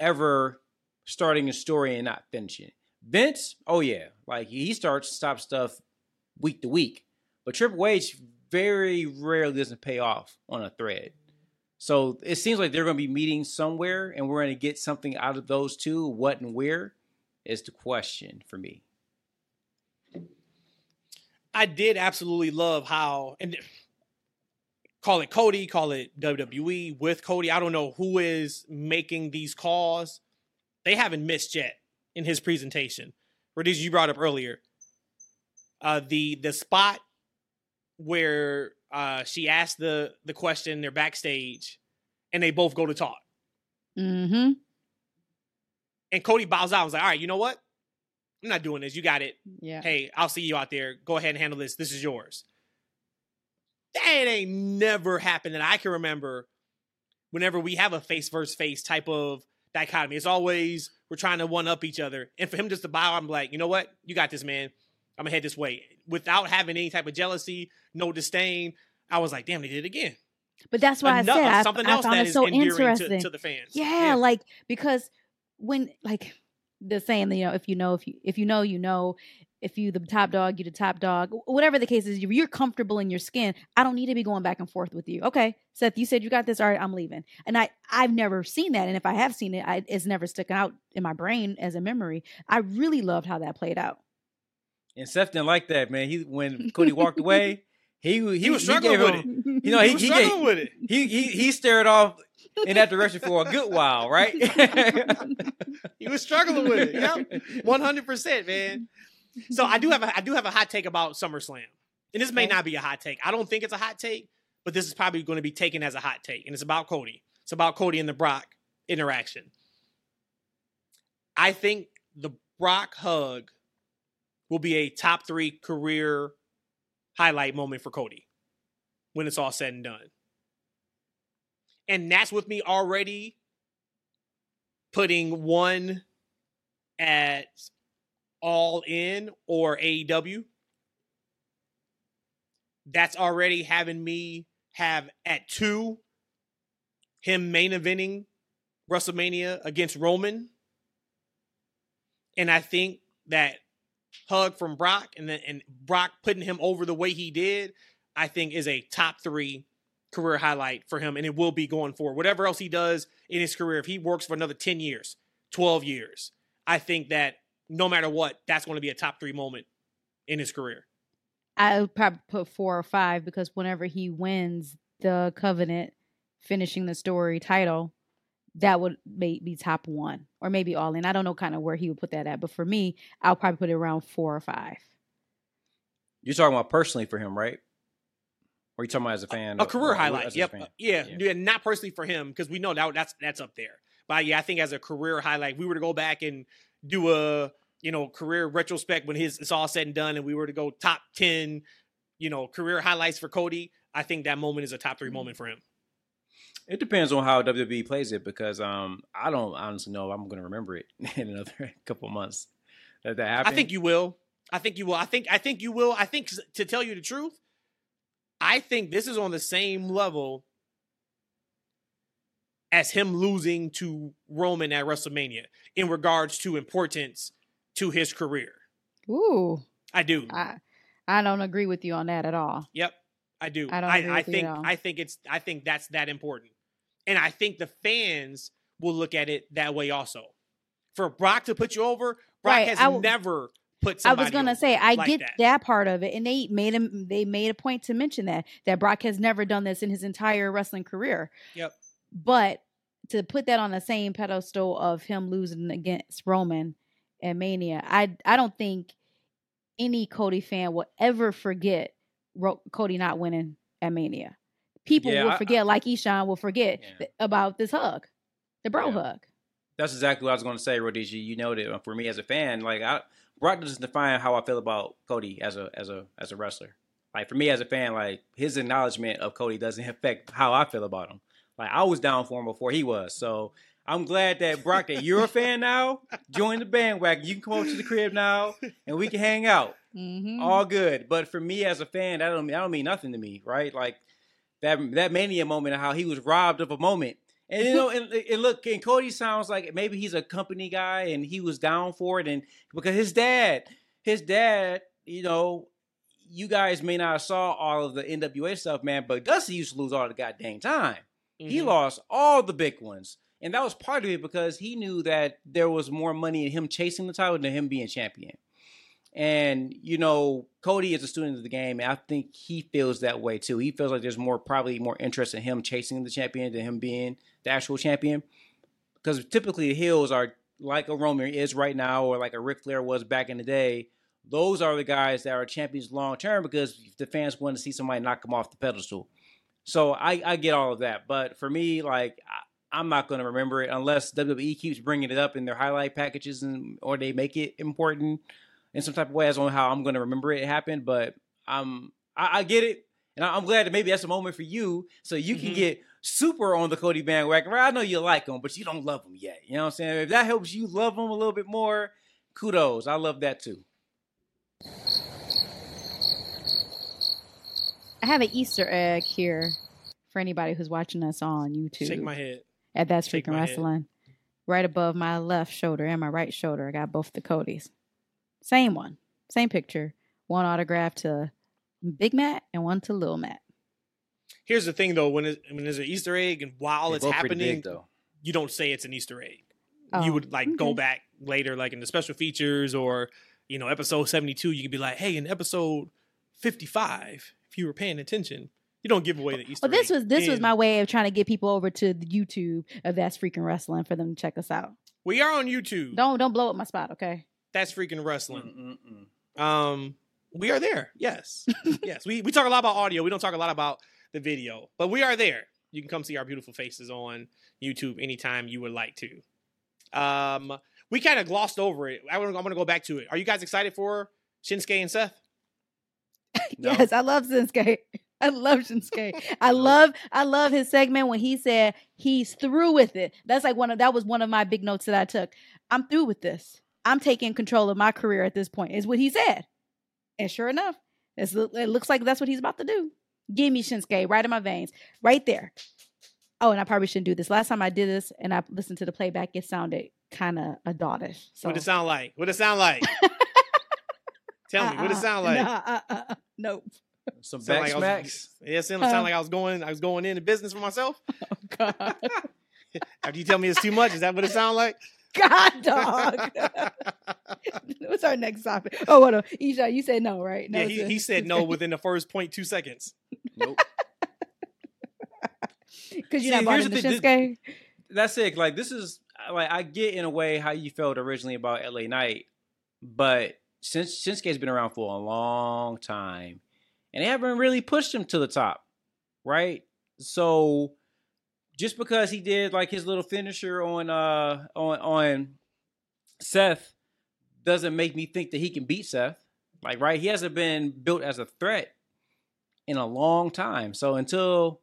ever starting a story and not finishing Vince, oh yeah, like he starts stop stuff week to week, but Triple H very rarely doesn't pay off on a thread. So it seems like they're going to be meeting somewhere, and we're going to get something out of those two. What and where is the question for me. I did absolutely love how and call it Cody, call it WWE with Cody. I don't know who is making these calls. They haven't missed yet in his presentation. Radiz, you brought up earlier. Uh, the the spot where uh, she asked the the question, they're backstage, and they both go to talk. Mm-hmm. And Cody bows out and was like, all right, you know what? I'm not doing this. You got it. Yeah. Hey, I'll see you out there. Go ahead and handle this. This is yours. That ain't never happened that I can remember whenever we have a face versus face type of dichotomy. It's always we're trying to one up each other. And for him just to bow, I'm like, you know what? You got this, man. I'm gonna head this way. without having any type of jealousy, no disdain. I was like, damn, they did it again. But that's why I said something I else found that it is so endearing interesting. to, to the fans. yeah, like because when like the saying you know if you know if you if you know you know. If you the top dog you the top dog. Whatever the case is you're comfortable in your skin i don't need to be going back and forth with you. Okay seth you said you got this. All right i'm leaving. And i i've never seen that. And if i have seen it I, it's never sticking out in my brain as a memory. I really loved how that played out. And Seth didn't like that, man. He when Cody walked away, he he, He was struggling gave with him- it. You know, he, he, was he, struggling gave, with it. he he he stared off in that direction for a good while, right? He was struggling with it. Yep, one hundred percent, man. So I do have a I do have a hot take about SummerSlam, and this may not be a hot take. I don't think it's a hot take, but this is probably going to be taken as a hot take, and it's about Cody. It's about Cody and the Brock interaction. I think the Brock hug will be a top three career highlight moment for Cody when it's all said and done. And that's with me already putting one at all in or AEW. That's already having me have at two him main eventing WrestleMania against Roman. And I think that hug from Brock and then and Brock putting him over the way he did, I think is a top three career highlight for him, and it will be going forward. Whatever else he does in his career, if he works for another 10 years, 12 years, I think that no matter what, that's going to be a top three moment in his career. I would probably put four or five because whenever he wins the Covenant, finishing the story title, that would may be top one or maybe all in. I don't know kind of where he would put that at, but for me, I'll probably put it around four or five. You're talking about personally for him, right? Or you talking about as a fan? A or- career or highlight. as Yep. fan? Yeah. Yeah. yeah. Not personally for him because we know that that's that's up there. But yeah, I think as a career highlight, if we were to go back and do a you know career retrospect when his it's all said and done, and we were to go top ten, you know, career highlights for Cody, I think that moment is a top Mm-hmm. three moment for him. It depends on how WWE plays it because um I don't honestly know if I'm going to remember it in another couple months. That that happened. I think you will. I think you will. I think I think you will. I think to tell you the truth, I think this is on the same level as him losing to Roman at WrestleMania in regards to importance to his career. Ooh, I do. I I don't agree with you on that at all. Yep, I do. I don't I, agree I with think at. I think it's I think that's that important, and I think the fans will look at it that way also. For Brock to put you over, Brock Right, has w- never put I was gonna say I like get that. that. part of it, and they made him. They made a point to mention that that Brock has never done this in his entire wrestling career. Yep. But to put that on the same pedestal of him losing against Roman and Mania, I I don't think any Cody fan will ever forget Ro- Cody not winning at Mania. People Yeah, will I- forget, like Eshaun will forget Yeah. th- about this hug, the bro Yeah. hug. That's exactly what I was going to say, Rhodesia. You know that for me as a fan, like I, Brock doesn't define how I feel about Cody as a as a as a wrestler. Like for me as a fan, like his acknowledgement of Cody doesn't affect how I feel about him. Like I was down for him before he was, so I'm glad that Brock, that you're a fan now, join the bandwagon. You can come over to the crib now, and we can hang out. Mm-hmm. All good. But for me as a fan, that don't mean that don't mean nothing to me, right? Like that that mania moment of how he was robbed of a moment. And you know, and, and look, and Cody sounds like maybe he's a company guy and he was down for it, and because his dad, his dad, you know, you guys may not have saw all of the NWA stuff, man, but Dusty used to lose all the goddamn time. He Mhm. lost all the big ones. And that was part of it because he knew that there was more money in him chasing the title than him being champion. And, you know, Cody is a student of the game, and I think he feels that way too. He feels like there's more, probably more interest in him chasing the champion than him being the actual champion. Because typically the heels are like a Roman is right now, or like a Ric Flair was back in the day. Those are the guys that are champions long term because the fans want to see somebody knock them off the pedestal. So I, I get all of that. But for me, like, I, I'm not going to remember it unless WWE keeps bringing it up in their highlight packages and or they make it important in some type of way. as only how I'm going to remember it happened. But um, I, I get it, and I, I'm glad that maybe that's a moment for you, so you can Mhm. get super on the Cody bandwagon. Right? I know you like him, but you don't love him yet. You know what I'm saying? If that helps you love him a little bit more, kudos. I love that too. I have an Easter egg here for anybody who's watching us on YouTube. Shake my head. at That's shake Freaking my head. Wrestling. Right above my left shoulder and my right shoulder, I got both the Codys. Same one, same picture. One autograph to Big Matt and one to Lil Matt. Here's the thing, though: when it, when there's an Easter egg and while They're it's happening, big, though. you don't say it's an Easter egg. Oh, you would like go back later, like in the special features or you know episode seventy two. You could be like, hey, in episode fifty five, if you were paying attention, you don't give away the oh, Easter. Well, this egg was this was my way of trying to get people over to the YouTube of That's Freaking Wrestling for them to check us out. We are on YouTube. Don't don't blow up my spot, okay? That's freaking wrestling. Mm-mm-mm. Um, we are there. Yes, yes. We we talk a lot about audio. We don't talk a lot about the video, but we are there. You can come see our beautiful faces on YouTube anytime you would like to. Um, we kind of glossed over it. I wanna, I'm going to go back to it. Are you guys excited for Shinsuke and Seth? No. Yes, I love Shinsuke. I love Shinsuke. I love I love his segment when he said he's through with it. That's like one of that was one of my big notes that I took. I'm through with this. I'm taking control of my career at this point. Is what he said. And sure enough, it's, it looks like that's what he's about to do. Give me Shinsuke right in my veins, right there. Oh, and I probably shouldn't do this. Last time I did this and I listened to the playback, it sounded kind of adultish. So What it sound like? What it sound like? Tell me. What it Uh-uh. sound like? Nah, uh, uh, uh, nope. Some Sound back like I was- smacks. Yeah, it sound, sound like I was going. I was going into business for myself. Oh, God. After you tell me it's too much, is that what it sound like? God, dog. What's our next topic? Oh, what? Isha, you said no, right? No, yeah, he, a- he said no within the first point two seconds. Nope. because you're See, not bought here's into the thing, Shinsuke. That's it. Like this is like I get in a way how you felt originally about LA Knight, but since Shinsuke's been around for a long time, and they haven't really pushed him to the top, right? So just because he did like his little finisher on uh on on Seth doesn't make me think that he can beat Seth. Like right, he hasn't been built as a threat in a long time. So until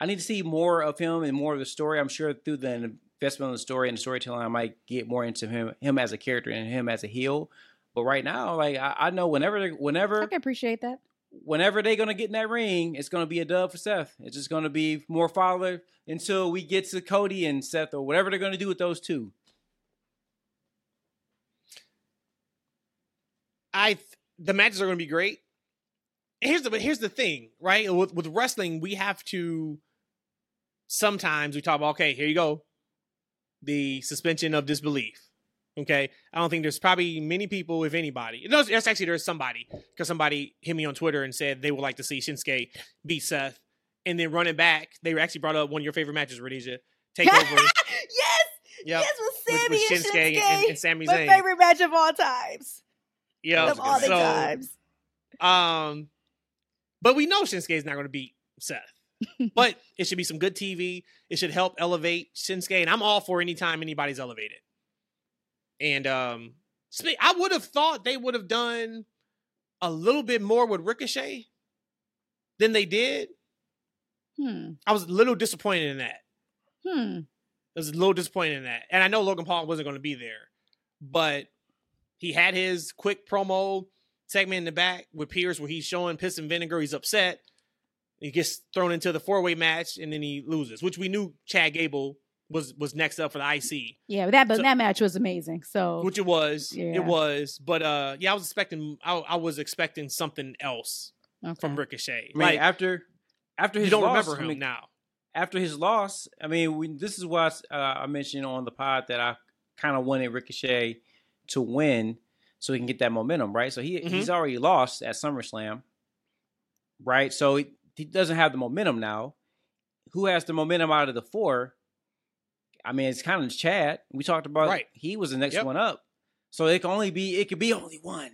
I need to see more of him and more of the story. I'm sure through the investment in the story and the storytelling, I might get more into him, him as a character and him as a heel. But right now, like I, I know, whenever, whenever I can appreciate that. Whenever they're gonna get in that ring, it's gonna be a dub for Seth. It's just gonna be more follow until we get to Cody and Seth or whatever they're gonna do with those two. I th- the matches are to be great. Here's the here's the thing, right? With with wrestling, we have to sometimes we talk about okay, here you go, the suspension of disbelief. Okay, I don't think there's probably many people, if anybody. No, yes, actually, there's somebody because somebody hit me on Twitter and said they would like to see Shinsuke beat Seth, and then running back, they actually brought up one of your favorite matches, Rhodesia. Take over. yes, Yep. yes, with With, Sami with and Shinsuke Shinsuke. and, and Sami my favorite match of all times. Yeah. of all the so, times. Um, but we know Shinsuke is not going to beat Seth. but it should be some good TV. It should help elevate Shinsuke, and I'm all for any time anybody's elevated. And um, I would have thought they would have done a little bit more with Ricochet than they did. Hmm. I was a little disappointed in that. Hmm. I was a little disappointed in that. And I know Logan Paul wasn't going to be there, but he had his quick promo segment in the back with Pearce where he's showing piss and vinegar. He's upset. He gets thrown into the four way match and then he loses, which we knew Chad Gable was was next up for the IC, Yeah, but that but So- that match was amazing. So which it was. Yeah. It was. But uh yeah, I was expecting I, I was expecting something else okay. from Ricochet. I mean, like after after his you don't loss, remember I mean, now. after his loss, I mean, we, this is what uh, I mentioned on the pod that I kind of wanted Ricochet to win so he can get that momentum, right? So he Mhm. he's already lost at SummerSlam, right? So he, he doesn't have the momentum now. Who has the momentum out of the four? I mean, it's kind of Chad. We talked about Right. he was the next Yep. one up, so it can only be it could be only one,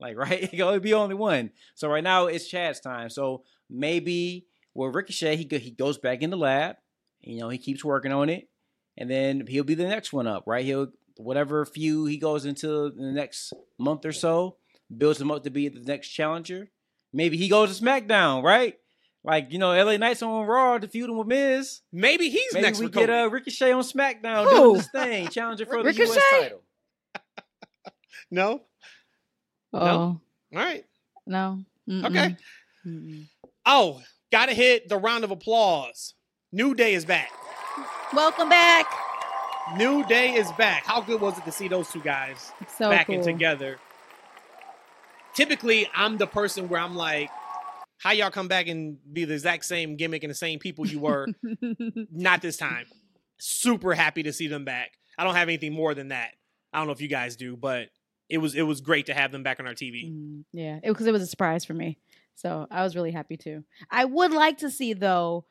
like right? It can only be only one. So right now it's Chad's time. So maybe with Ricochet, he go, he goes back in the lab. You know, he keeps working on it, and then he'll be the next one up, right? He'll whatever few he goes into the next month or so, builds him up to be the next challenger. Maybe he goes to SmackDown, right? Like you know, LA Knights on Raw defeating with Miz. Maybe he's Maybe next we for get Cody. uh, Ricochet on SmackDown Who? doing this thing, challenger for the US title. no? Oh All right. no. Okay. Mm-mm. Mm-mm. Oh, gotta hit the round of applause. New Day is back. Welcome back. New Day is back. How good was it to see those two guys So back cool. and together? Typically, I'm the person where I'm like, how y'all come back and be the exact same gimmick and the same people you were? Not this time. Super happy to see them back. I don't have anything more than that. I don't know if you guys do, but it was it was great to have them back on our TV. Mm, yeah, because it, was a surprise for me. So I was really happy too. I would like to see though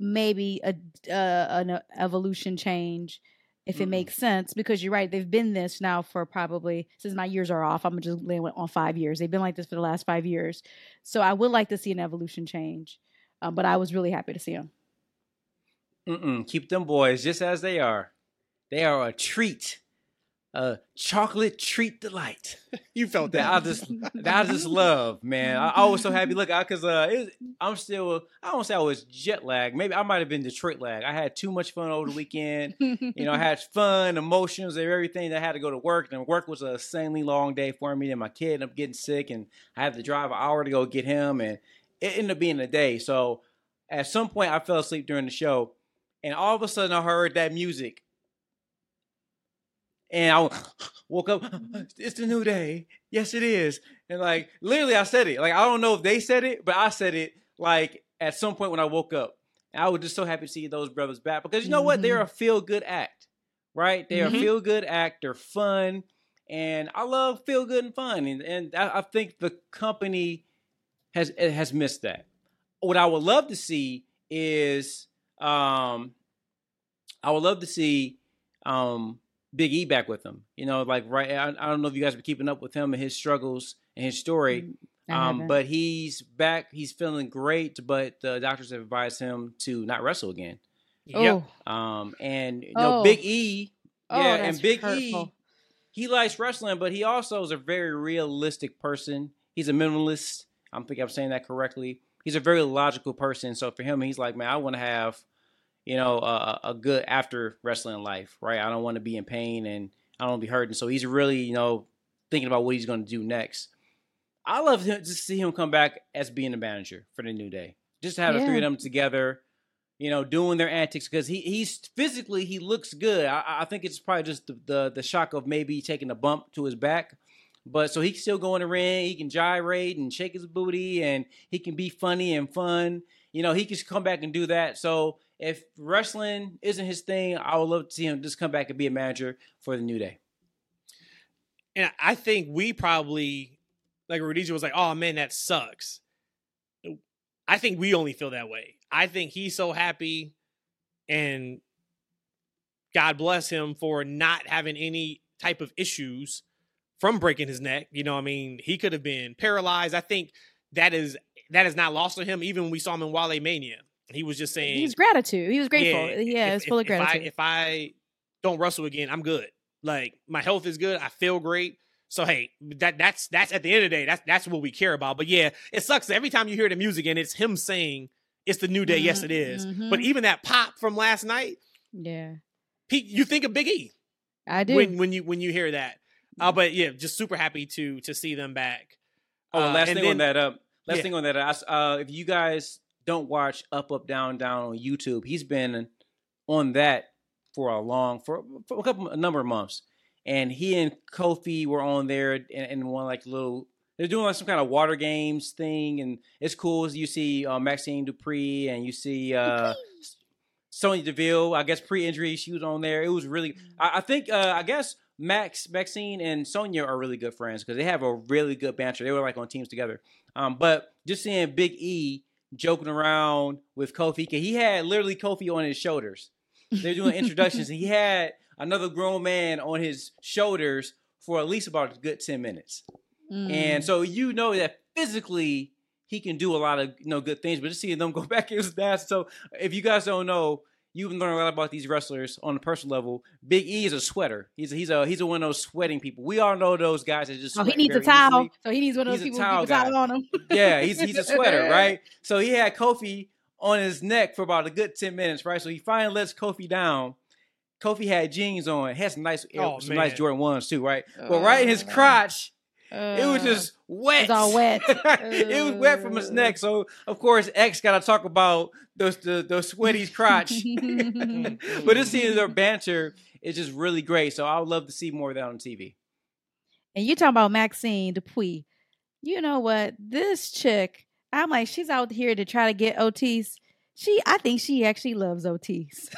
maybe a uh, an evolution change if it Mm-mm. makes sense because you're right they've been this now for probably since my years are off i'm just lay on five years they've been like this for the last five years so i would like to see an evolution change um, but i was really happy to see them Mm-mm. Keep them boys just as they are. They are a treat, a chocolate treat delight. You felt That I just, that I just love, man. I, I was so happy. Look, because uh, it I'm still, I don't say I was jet lag. Maybe I might have been Detroit lag. I had too much fun over the weekend. You know, I had fun, emotions, and everything. I had to go to work, and work was a insanely long day for me. And my kid ended up getting sick, and I had to drive an hour to go get him, and it ended up being a day. So at some point, I fell asleep during the show, and all of a sudden, I heard that music, and I woke up. It's the new day. Yes, it is. And like literally, I said it. Like I don't know if they said it, but I said it. Like at some point when I woke up, and I was just so happy to see those brothers back because you know what? They're a feel good act, right? They're Mhm. a feel good act. They're fun, and I love feel good and fun. And and I, I think the company has has missed that. What I would love to see is um, I would love to see um Big E back with him. You know, like right. I, I don't know if you guys been keeping up with him and his struggles and his story. Um, but he's back. He's feeling great, but the doctors have advised him to not wrestle again. Yep. oh, Um, and you know, Oh. Big E, oh, yeah, that's and Big hurtful. E, he likes wrestling, but he also is a very realistic person. He's a minimalist. I'm think I'm saying that correctly. He's a very logical person. So for him, he's like, man, I want to have, you know, a, a good after wrestling life, right? I don't want to be in pain and I don't want to be hurting. So he's really, you know, thinking about what he's going to do next. I love him to see him come back as being the manager for the New Day. Just to have the three of them together, you know, doing their antics because he he's physically he looks good. I, I think it's probably just the, the the shock of maybe taking a bump to his back. But so he can still go in the ring, he can gyrate and shake his booty, and he can be funny and fun. You know, he can come back and do that. So if wrestling isn't his thing, I would love to see him just come back and be a manager for the New Day. And I think we probably, like Rhodesia was like, oh man, that sucks. I think we only feel that way. I think he's so happy and God bless him for not having any type of issues from breaking his neck. You know, I mean, he could have been paralyzed. I think that is that is not lost on him. Even when we saw him in WrestleMania, he was just saying, He's gratitude. He was grateful. Yeah, if- it's full if- of gratitude. If I, if I don't wrestle again, I'm good. Like my health is good. I feel great. So hey, that that's that's at the end of the day, that's that's what we care about. But yeah, it sucks every time you hear the music and it's him saying it's the new day. Yes, it is. Mhm. But even that pop from last night, yeah, Pete, you think of Big E I do. when when you when you hear that. Uh, but yeah, just super happy to to see them back. Oh, Uh, last and thing on that. Uh, last yeah. thing on that. I s- Uh, if you guys don't watch Up Up Down Down on YouTube, he's been on that for a long for, for a couple a number of months, and he and Kofi were on there and, and one like little. They're doing like some kind of water games thing, and it's cool. You see uh, Maxxine Dupri, and you see uh, Sonya Deville. I guess pre-injury, she was on there. It was really. I, I think. Uh, I guess Max, Maxine, and Sonya are really good friends because they have a really good banter. They were like on teams together. Um, but just seeing Big E joking around with Kofi, he had literally Kofi on his shoulders. They're doing introductions, and he had another grown man on his shoulders for at least about a good ten minutes. Mm. And so you know that physically he can do a lot of you know good things, but just seeing them go back is that. So if you guys don't know, you've been learning a lot about these wrestlers on a personal level. Big E is a sweater. He's a, he's a he's a one of those sweating people. We all know those guys that just oh, he needs a towel. easily. So he needs one of those He's people who towel keep towel on him. Yeah, he's he's a sweater, right? So he had Kofi on his neck for about a good ten minutes, right? So he finally lets Kofi down. Kofi had jeans on, had some nice, Oh, some nice. Jordan ones too, right? But right in his oh. crotch, it was Uh, just wet. it's all wet. it was wet from his Uh. neck. So of course X got to talk about those the the sweaty's crotch. But this seeing their banter is just really great. So I would love to see more of that on TV. And you talking about Maxxine Dupri. You know what? This chick, I'm like, she's out here to try to get Otis. She, I think she actually loves Otis.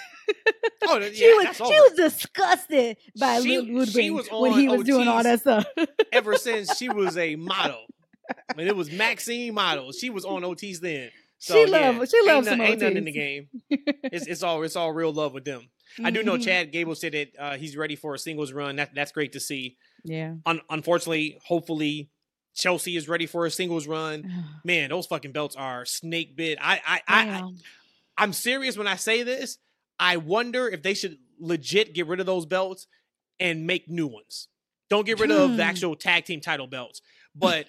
Oh, she was, she over. was disgusted by She- Lud- she when he was doing all that stuff. ever since she was a model. I mean, it was Maxxine model. She was on OT's then. So, She yeah, love- she ain't loves no- some Ain't nothing in the game. It's, it's all it's all real love with them. I do know Mhm. Chad Gable said that uh, he's ready for a singles run. That that's great to see. Yeah. Un- unfortunately, hopefully, Chelsea is ready for a singles run. Man, those fucking belts are snake bit. I I, I, I I'm serious when I say this. I wonder if they should legit get rid of those belts and make new ones. Don't get rid of Hmm. the actual tag team title belts. But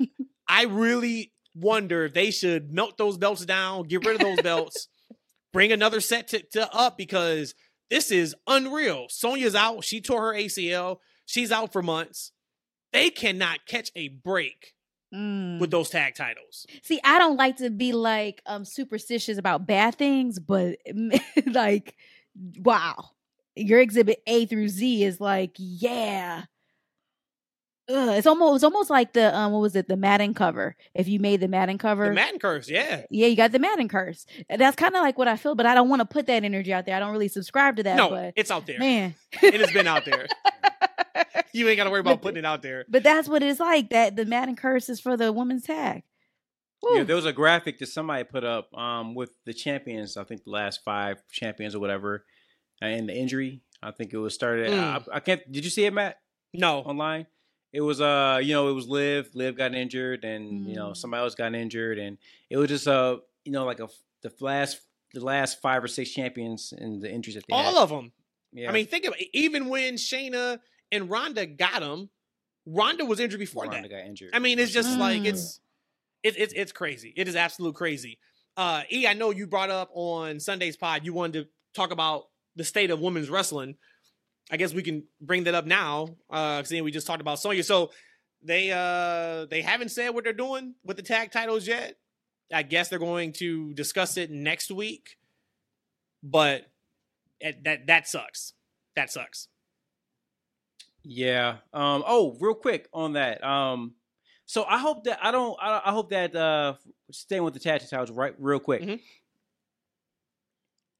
I really wonder if they should melt those belts down, get rid of those belts, bring another set to, to up because this is unreal. Sonya's out. She tore her ACL. She's out for months. They cannot catch a break Mm. with those tag titles. See, I don't like to be like um superstitious about bad things, but like, wow, your exhibit A through Z is like, yeah. Ugh, it's almost it's almost like the um what was it the Madden cover? If you made the Madden cover, The Madden curse, yeah. yeah, you got the Madden curse. That's kind of like what I feel, but I don't want to put that energy out there. I don't really subscribe to that. no, but it's out there. man, It has been out there. You ain't got to worry about But- putting it out there. but that's what it's like. That the Madden curse is for the women's tag. Yeah, there was a graphic that somebody put up um, with the champions. I think the last five champions or whatever, and the injury. I think it was started. Mm. I, I can't. Did you see it, Matt, No. online? It was uh, you know, it was Liv. Liv got injured, and you know, Mm. somebody else got injured, and it was just uh, you know, like a the last the last five or six champions and the injuries that they All had. of them. Yeah. I mean, think of it. Even when Shayna and Ronda got them, Ronda was injured before Ronda that. got injured. I mean, it's just Mm. like it's it, it's it's crazy. It is absolute crazy. Uh, E, I know you brought up on Sunday's pod. You wanted to talk about the state of women's wrestling. I guess we can bring that up now. Uh, we just talked about Sonya. So they uh they haven't said what they're doing with the tag titles yet. I guess they're going to discuss it next week. But it, that that sucks. That sucks. Yeah. Um. Oh, real quick on that. Um. So I hope that I don't. I, I hope that uh, staying with the tag team titles, right? Real quick. Mhm.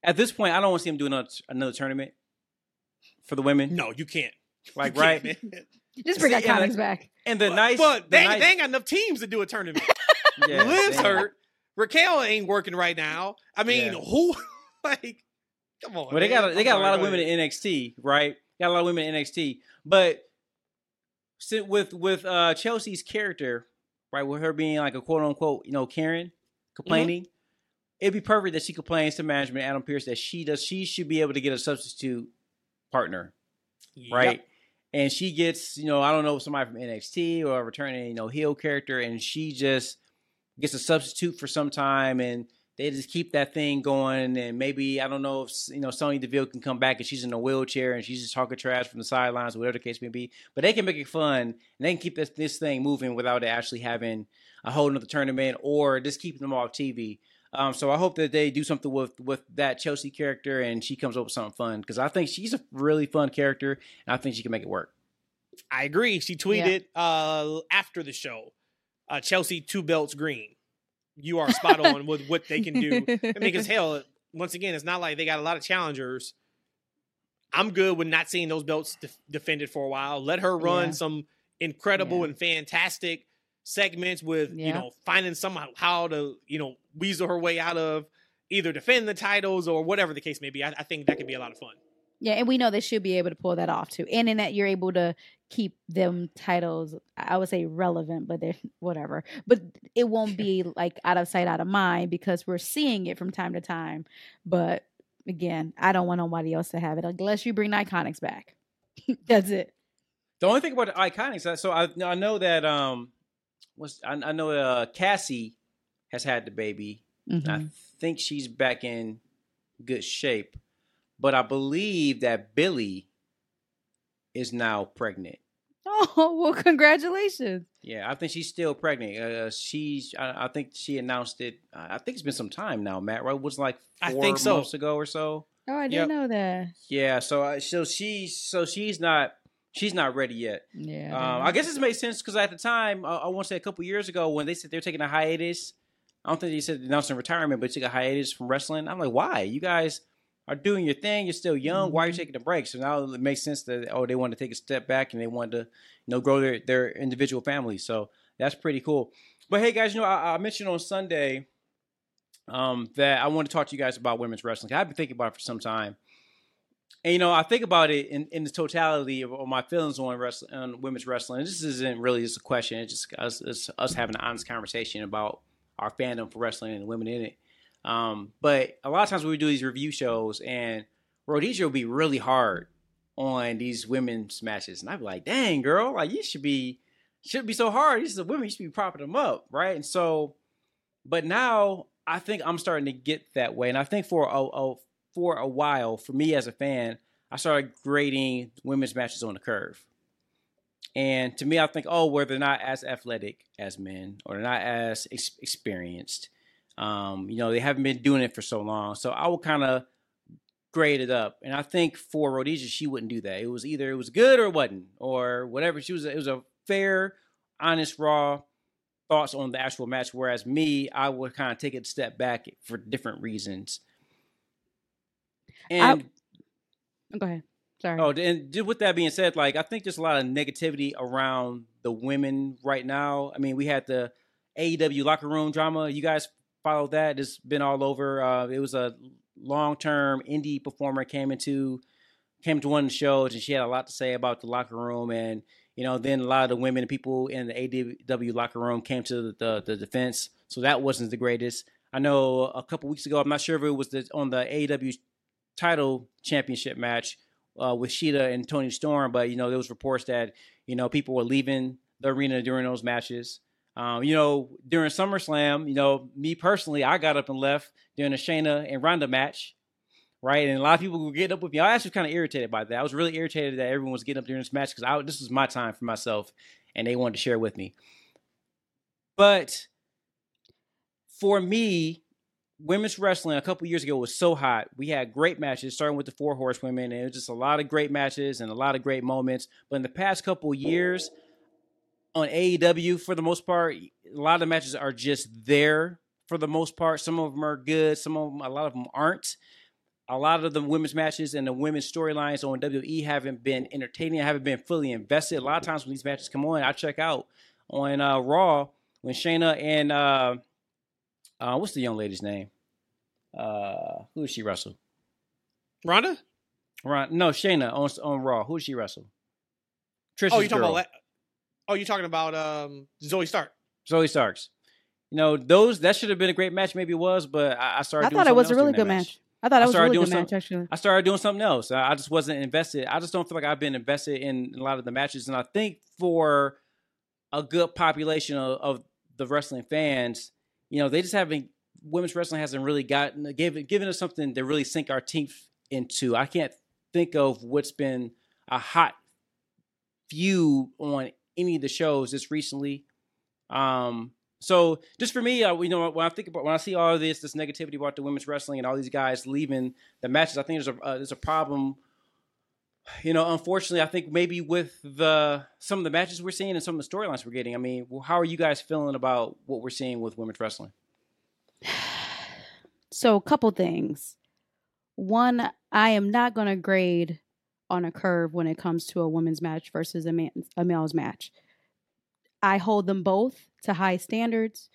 At this point, I don't want to see him do another another tournament for the women. No, you can't. Like You right. can't. Just bring See, that and back. And the but, nice. but the they, ain't- nice- they ain't got enough teams to do a tournament. yeah, Liv's hurt. Raquel ain't working right now. I mean, Yeah. who? Like, come on. Well, they got a, they I'm got a sorry, lot of women ahead. in NXT, right? Got a lot of women in NXT, but sit with with uh Chelsea's character, right? With her being like a quote unquote, you know, Karen complaining. It'd be perfect that she complains to management, Adam Pearce, that she does. She should be able to get a substitute partner, right? And she gets, you know, I don't know, somebody from NXT or a returning, you know, heel character, and she just gets a substitute for some time, and they just keep that thing going. And maybe I don't know if you know Sonya Deville can come back and she's in a wheelchair and she's just talking trash from the sidelines, or whatever the case may be. But they can make it fun and they can keep this this thing moving without it actually having a whole nother tournament or just keeping them off TV. Um, so I hope that they do something with with that Chelsea character and she comes up with something fun because I think she's a really fun character and I think she can make it work. I agree. She tweeted uh after the show, uh, Chelsea two belts green. You are spot on with what they can do. I mean, because hell, once again, it's not like they got a lot of challengers. I'm good with not seeing those belts def- defended for a while. Let her run Yeah. some incredible Yeah. and fantastic segments with you know finding somehow how to you know weasel her way out of either defend the titles or whatever the case may be. I, I think that could be a lot of fun. Yeah, and we know they should be able to pull that off too. And in that you're able to keep them titles, I would say relevant, but they're whatever. But it won't be like out of sight, out of mind because we're seeing it from time to time. But again, I don't want nobody else to have it unless you bring the IIconics back. That's it. The only thing about the IIconics, so I I know that um, was I, I know uh Cassie has had the baby. Mhm. I think she's back in good shape, but I believe that Billie is now pregnant. Oh well, congratulations. Yeah, I think she's still pregnant. Uh, she's, I, I think she announced it. uh, I think it's been some time now, Matt. Right? It was like I four think so. months ago or so. Oh, I Yep. didn't know that. Yeah. So, I so she's, so she's not, she's not ready yet. Yeah. Um, I guess this makes sense because at the time, uh, I want to say a couple years ago, when they said they're taking a hiatus, I don't think they said announcing retirement, but took a hiatus from wrestling. I'm like, why? You guys are doing your thing. You're still young. Why are you Mhm. taking a break? So now it makes sense that oh, they want to take a step back and they want to, you know, grow their their individual families. So that's pretty cool. But hey, guys, you know, I, I mentioned on Sunday um, that I want to talk to you guys about women's wrestling. I've been thinking about it for some time. And you know, I think about it in, in the totality of, of my feelings on wrestling, on women's wrestling. This isn't really just a question; it's just us, it's us having an honest conversation about our fandom for wrestling and the women in it. Um, but a lot of times we do these review shows, and Rhodesia will be really hard on these women's matches, and I'd be like, "Dang, girl, like you should be should be so hard. These are women, you should be propping them up, right?" And so, but now I think I'm starting to get that way, and I think for a, a for a while, for me as a fan, I started grading women's matches on the curve. And to me, I think, oh, well, they're not as athletic as men, or they're not as ex- experienced. Um, you know, they haven't been doing it for so long. So I will kind of grade it up. And I think for Rhodesia, she wouldn't do that. It was either it was good or it wasn't, or whatever. She was. It was a fair, honest, raw thoughts on the actual match. Whereas me, I would kind of take it a step back for different reasons. And Go ahead. Sorry. Oh, and with that being said, like I think there's a lot of negativity around the women right now. I mean, we had the AEW locker room drama. You guys followed that? It's been all over. Uh, it was a long-term indie performer came into came to one of the shows, and she had a lot to say about the locker room. And you know, then a lot of the women and people in the AEW locker room came to the, the, the defense. So that wasn't the greatest. I know a couple weeks ago, I'm not sure if it was the, on the AEW title championship match uh, with Shida and Toni Storm, but you know there was reports that you know people were leaving the arena during those matches. Um, you know during SummerSlam, you know me personally, I got up and left during the Shayna and Ronda match, right? And a lot of people were getting up with me. I was actually kind of irritated by that. I was really irritated that everyone was getting up during this match because this was my time for myself, and they wanted to share with me. But for me, women's wrestling a couple years ago was so hot. We had great matches, starting with the four horsewomen, and it was just a lot of great matches and a lot of great moments. But in the past couple years on AEW, for the most part, a lot of the matches are just there for the most part. Some of them are good, some of them, a lot of them aren't. A lot of the women's matches and the women's storylines on WWE haven't been entertaining. I haven't been fully invested. A lot of times when these matches come on, I check out on uh, Raw when Shayna and uh, uh, what's the young lady's name? Uh, who did she wrestle? Ronda? Ron, no, Shayna on on Raw. Who did she wrestle? Trish's Oh, you talking about? La- oh, you're talking about um Zoey Stark? Zoey Starks. You know those that should have been a great match. Maybe it was, but I, I started. I doing thought it was a something else really good that match. I thought I was a started really doing good match, actually. I started doing something else. I I just wasn't invested. I just don't feel like I've been invested in a lot of the matches. And I think for a good population of, of the wrestling fans, you know, they just haven't. Women's wrestling hasn't really gotten given given us something to really sink our teeth into. I can't think of what's been a hot feud on any of the shows just recently. Um, so just for me, uh, you know, when I think about when I see all of this, this negativity about the women's wrestling and all these guys leaving the matches, I think there's a uh, there's a problem. You know, unfortunately, I think maybe with the some of the matches we're seeing and some of the storylines we're getting. I mean, well, how are you guys feeling about what we're seeing with women's wrestling? So, a couple things. One, I am not going to grade on a curve when it comes to a women's match versus a man a male's match. I hold them both to high standards,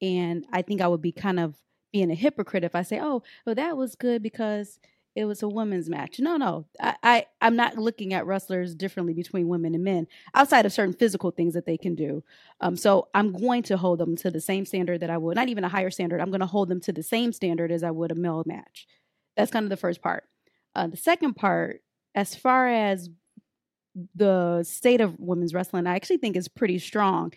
and I think I would be kind of being a hypocrite if I say, "Oh, well, that was good because it was a women's match." No, no, I, I I'm not looking at wrestlers differently between women and men outside of certain physical things that they can do. Um, so I'm going to hold them to the same standard that I would, not even a higher standard. I'm going to hold them to the same standard as I would a male match. That's kind of the first part. Uh, the second part, as far as the state of women's wrestling, I actually think is pretty strong.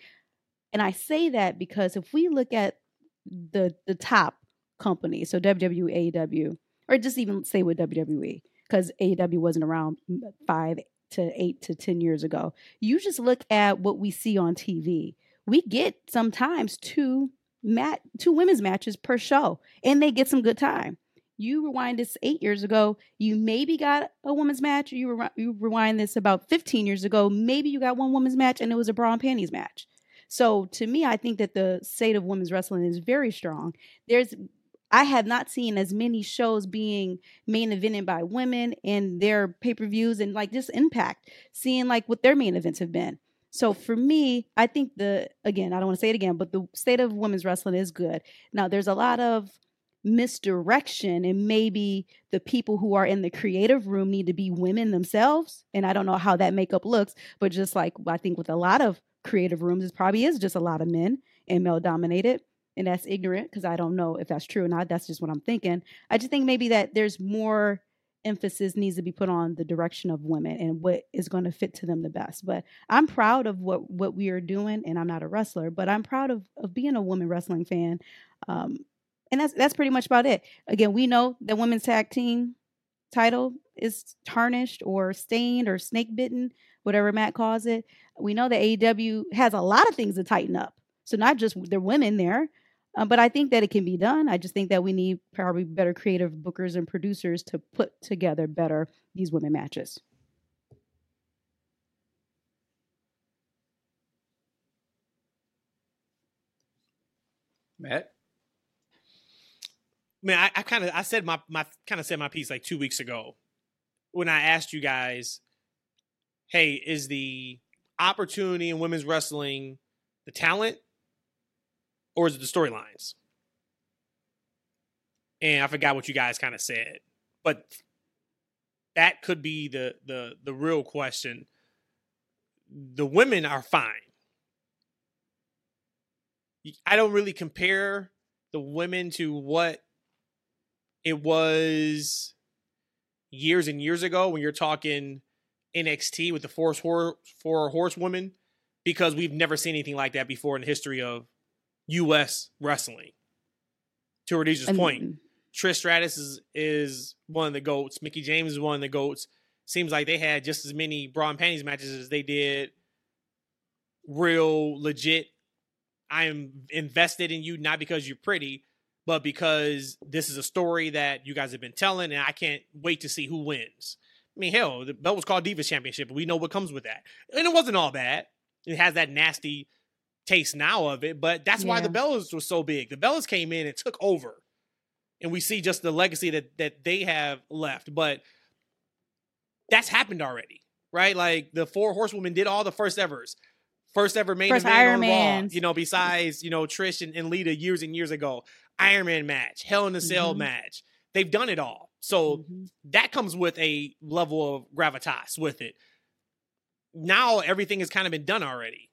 And I say that because if we look at the the top companies, so WWE, or just even say with WWE, because AEW wasn't around five, to eight to 10 years ago. You just look at what we see on TV. We get sometimes two mat two women's matches per show, and they get some good time. You rewind this eight years ago, you maybe got a women's match. You, re- you rewind this about 15 years ago, maybe you got one women's match and it was a bra and panties match. So to me, I think that the state of women's wrestling is very strong. There's I have not seen as many shows being main evented by women in their pay per views and like just impact, seeing like what their main events have been. So for me, I think the again, I don't want to say it again, but the state of women's wrestling is good. Now there's a lot of misdirection and maybe the people who are in the creative room need to be women themselves and i don't know how that makeup looks but just like i think with a lot of creative rooms it probably is just a lot of men and male dominated and that's ignorant because I don't know if that's true or not. That's just what I'm thinking. I just think maybe that there's more emphasis needs to be put on the direction of women and what is going to fit to them the best. But I'm proud of what what we are doing, and I'm not a wrestler, but I'm proud of of being a woman wrestling fan. Um, and that's that's pretty much about it. Again, we know the women's tag team title is tarnished or stained or snake bitten, whatever Matt calls it. We know that AEW has a lot of things to tighten up. So not just the women there, uh, but I think that it can be done. I just think that we need probably better creative bookers and producers to put together better these women matches. Matt, man, I, I kind of I said my my kind of said my piece like two weeks ago when I asked you guys, "Hey, is the opportunity in women's wrestling the talent or is it the storylines? And I forgot what you guys kind of said, but that could be the the the real question. The women are fine. I don't really compare the women to what it was years and years ago when you're talking NXT with the four Force Four Horsewomen because we've never seen anything like that before in the history of U.S. wrestling. To Rhodesia's point, Trish Stratus is is one of the goats. Mickie James is one of the goats. Seems like they had just as many bra and panties matches as they did real legit. I am invested in you not because you're pretty, but because this is a story that you guys have been telling, and I can't wait to see who wins. I mean, hell, the belt was called Divas Championship, but we know what comes with that, and it wasn't all bad. It has that nasty taste now of it, but that's yeah. why the Bellas was so big. The Bellas came in and took over. And we see just the legacy that that they have left. But that's happened already, right? Like the four horsewomen did all the first evers. First ever main first event Iron on Raw, you know, besides, you know, Trish and, and Lita years and years ago. Iron Man match, Hell in a Cell mm-hmm. match. They've done it all. So mm-hmm. that comes with a level of gravitas with it. Now everything has kind of been done already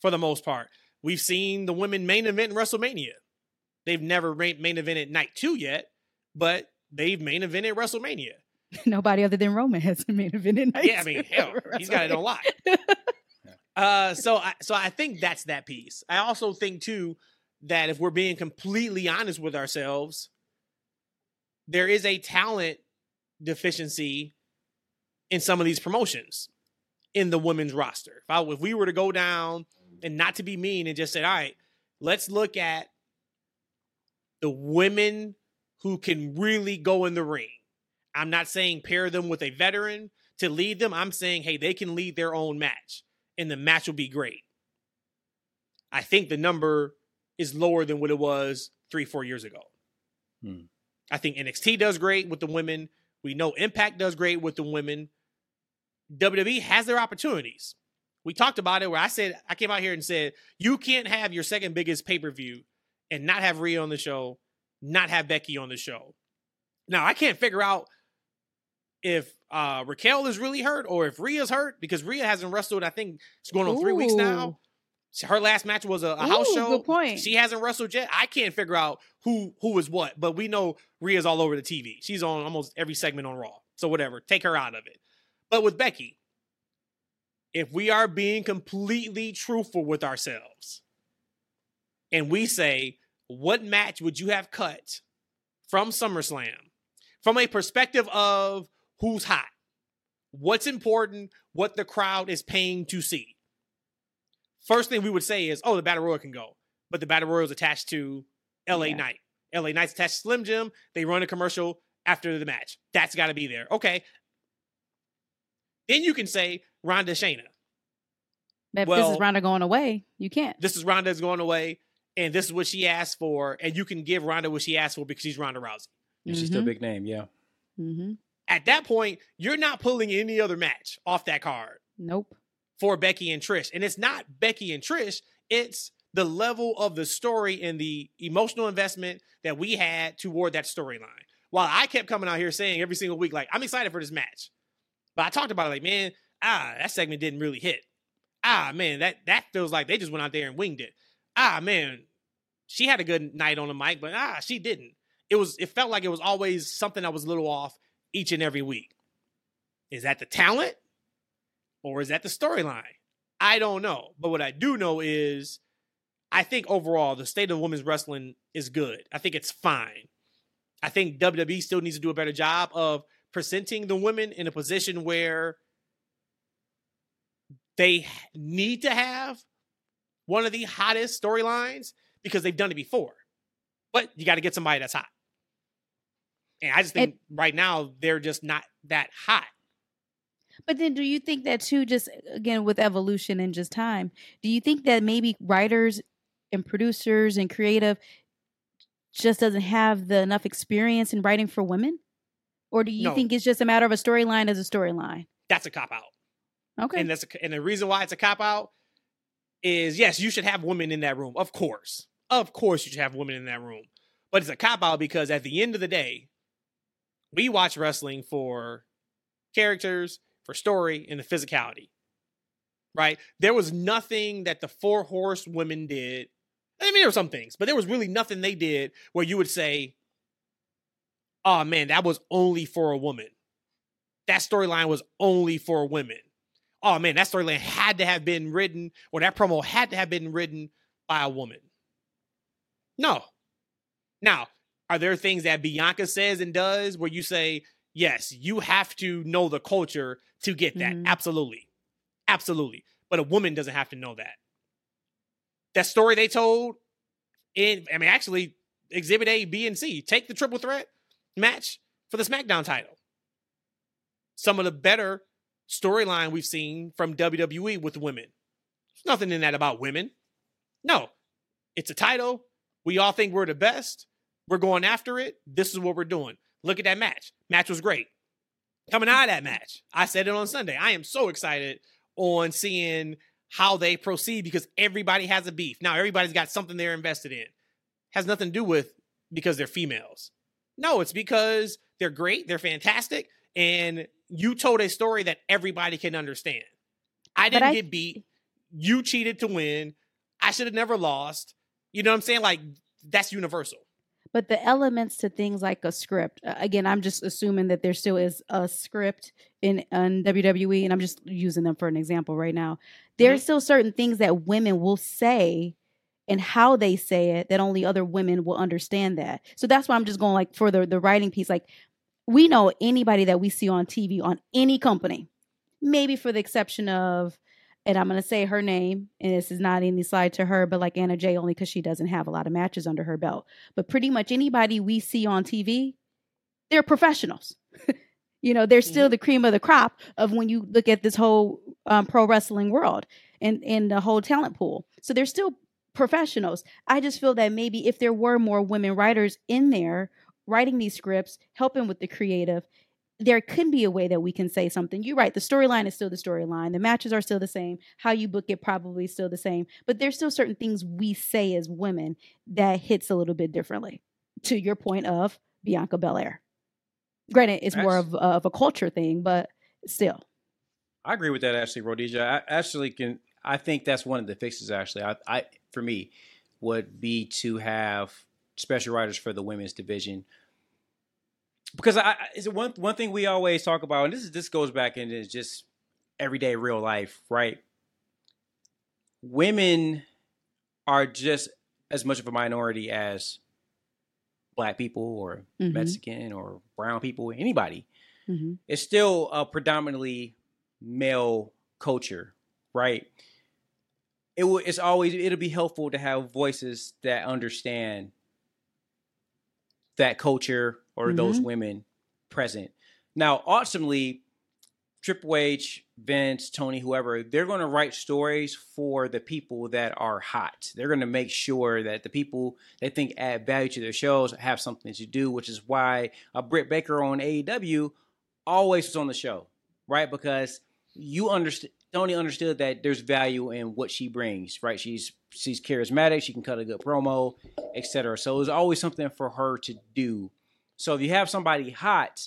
for the most part. We've seen the women main event in WrestleMania. They've never main evented night two yet, but they've main evented WrestleMania. Nobody other than Roman has main evented night. Yeah, I mean, hell, he's got it on lock. uh, so I, so I think that's that piece. I also think too that if we're being completely honest with ourselves, there is a talent deficiency in some of these promotions in the women's roster. If, I, if we were to go down and not to be mean and just say, all right, let's look at the women who can really go in the ring. I'm not saying pair them with a veteran to lead them. I'm saying, hey, they can lead their own match and the match will be great. I think the number is lower than what it was three, four years ago. Hmm. I think NXT does great with the women. We know Impact does great with the women. WWE has their opportunities we talked about it where I said I came out here and said you can't have your second biggest pay per view and not have Rhea on the show, not have Becky on the show. Now I can't figure out if uh, Raquel is really hurt or if Rhea's hurt because Rhea hasn't wrestled. I think it's going on Ooh. three weeks now. Her last match was a, a Ooh, house show. Good point. She hasn't wrestled yet. I can't figure out who who is what, but we know Rhea's all over the TV. She's on almost every segment on Raw. So whatever, take her out of it. But with Becky, if we are being completely truthful with ourselves and we say, what match would you have cut from SummerSlam from a perspective of who's hot, what's important, what the crowd is paying to see. First thing we would say is, oh, the Battle Royal can go. But the Battle Royal is attached to LA Yeah. Knight. LA Knight's attached to Slim Jim. They run a commercial after the match. That's got to be there. Okay. Then you can say Ronda Shayna. But if this is Ronda going away, you can't. This is Ronda's going away, and this is what she asked for, and you can give Ronda what she asked for because she's Ronda Rousey. And she's still a big name, yeah. hmm At that point, you're not pulling any other match off that card Nope. for Becky and Trish. And it's not Becky and Trish, it's the level of the story and the emotional investment that we had toward that storyline. While I kept coming out here saying every single week, like, I'm excited for this match. But I talked about it like, man, ah, that segment didn't really hit. Ah, man, that that feels like they just went out there and winged it. Ah, man, she had a good night on the mic, but ah, she didn't. It was it felt like it was always something that was a little off each and every week. Is that the talent? Or is that the storyline? I don't know. But what I do know is I think overall the state of women's wrestling is good. I think it's fine. I think WWE still needs to do a better job of presenting the women in a position where they need to have one of the hottest storylines because they've done it before. But you got to get somebody that's hot. And I just think right now they're just not that hot. But then, do you think that too? Just again with evolution and just time, do you think that maybe writers and producers and creative just doesn't have the enough experience in writing for women, or do you No. think it's just a matter of a storyline as a storyline? That's a cop out. Okay, And that's a, and the reason why it's a cop out is yes, you should have women in that room. Of course. Of course you should have women in that room. But it's a cop out because at the end of the day, we watch wrestling for characters, for story, and the physicality. Right? There was nothing that the four horse women did. I mean, there were some things, but there was really nothing they did where you would say, oh man, that was only for a woman. That storyline was only for women oh man, that storyline had to have been written, or that promo had to have been written by a woman. No. Now, are there things that Bianca says and does where you say, yes, you have to know the culture to get that? Mhm. Absolutely. Absolutely. But a woman doesn't have to know that. That story they told in, I mean, actually, Exhibit A, B, and C. Take the triple threat match for the SmackDown title. Some of the better storyline we've seen from WWE with women. There's nothing in that about women. No, it's a title. We all think we're the best. We're going after it. This is what we're doing. Look at that match. Match was great. Coming out of that match, I said it on Sunday. I am so excited on seeing how they proceed because everybody has a beef. Now, everybody's got something they're invested in. Has nothing to do with because they're females. No, it's because they're great, they're fantastic, and you told a story that everybody can understand. I didn't I- get beat. You cheated to win. I should have never lost. You know what I'm saying? Like that's universal. But the elements to things like a script. Again, I'm just assuming that there still is a script in, in WWE, and I'm just using them for an example right now. There's mm-hmm. still certain things that women will say and how they say it that only other women will understand that. So that's why I'm just going like for the the writing piece. Like we know anybody that we see on TV on any company, maybe for the exception of. And I'm gonna say her name, and this is not any slide to her, but like Anna Jay, only because she doesn't have a lot of matches under her belt but pretty much anybody we see on TV, they're professionals. you know, they're still the cream of the crop of when you look at this whole um, pro wrestling world and and the whole talent pool. So they're still professionals. I just feel that maybe if there were more women writers in there writing these scripts, helping with the creative, there could be a way that we can say something. You're right. The storyline is still the storyline. The matches are still the same. How you book it probably still the same. But there's still certain things we say as women that hits a little bit differently. To your point of Bianca Belair. Granted, it's more of, of a culture thing, but still. I agree with that, actually, Rhodesia. I actually can. I think that's one of the fixes. Actually, I, I for me would be to have special writers for the women's division because I, I it's one one thing we always talk about, and this is this goes back into just everyday real life, right? Women are just as much of a minority as black people or Mhm. Mexican or brown people, anybody. Mhm. it's still a predominantly male culture, right? It will. It's always. It'll be helpful to have voices that understand that culture or those mm-hmm. women present. Now, ultimately, Triple H, Vince, Tony, whoever, they're going to write stories for the people that are hot. They're going to make sure that the people they think add value to their shows have something to do, which is why a Britt Baker on AEW always was on the show, right? Because you understand. Tony understood that there's value in what she brings, right? She's she's charismatic, she can cut a good promo, etc. So there's always something for her to do. So if you have somebody hot,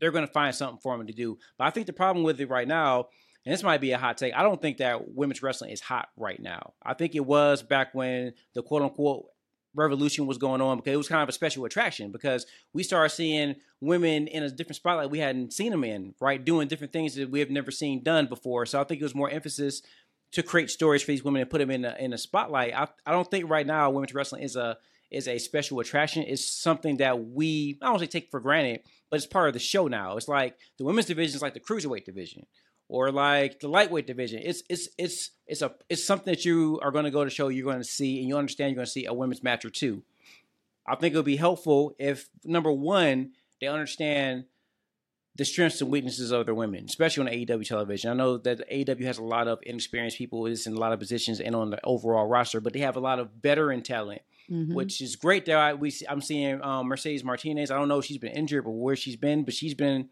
they're going to find something for them to do. But I think the problem with it right now, and this might be a hot take, I don't think that women's wrestling is hot right now. I think it was back when the quote unquote revolution was going on because it was kind of a special attraction because we started seeing women in a different spotlight we hadn't seen them in, right? Doing different things that we have never seen done before. So I think it was more emphasis to create stories for these women and put them in a, in a spotlight. I, I don't think right now women's wrestling is a is a special attraction. It's something that we I don't say take for granted, but it's part of the show now. It's like the women's division is like the cruiserweight division or like the lightweight division. It's it's it's it's a it's something that you are going to go to show you're going to see and you understand you're going to see a women's match or two. I think it would be helpful if number one they understand the strengths and weaknesses of their women, especially on AEW television. I know that AEW has a lot of inexperienced people is in a lot of positions and on the overall roster, but they have a lot of veteran talent Mhm. which is great. That I, we I'm seeing um, Mercedes Martinez. I don't know if she's been injured, but where she's been, but she's been,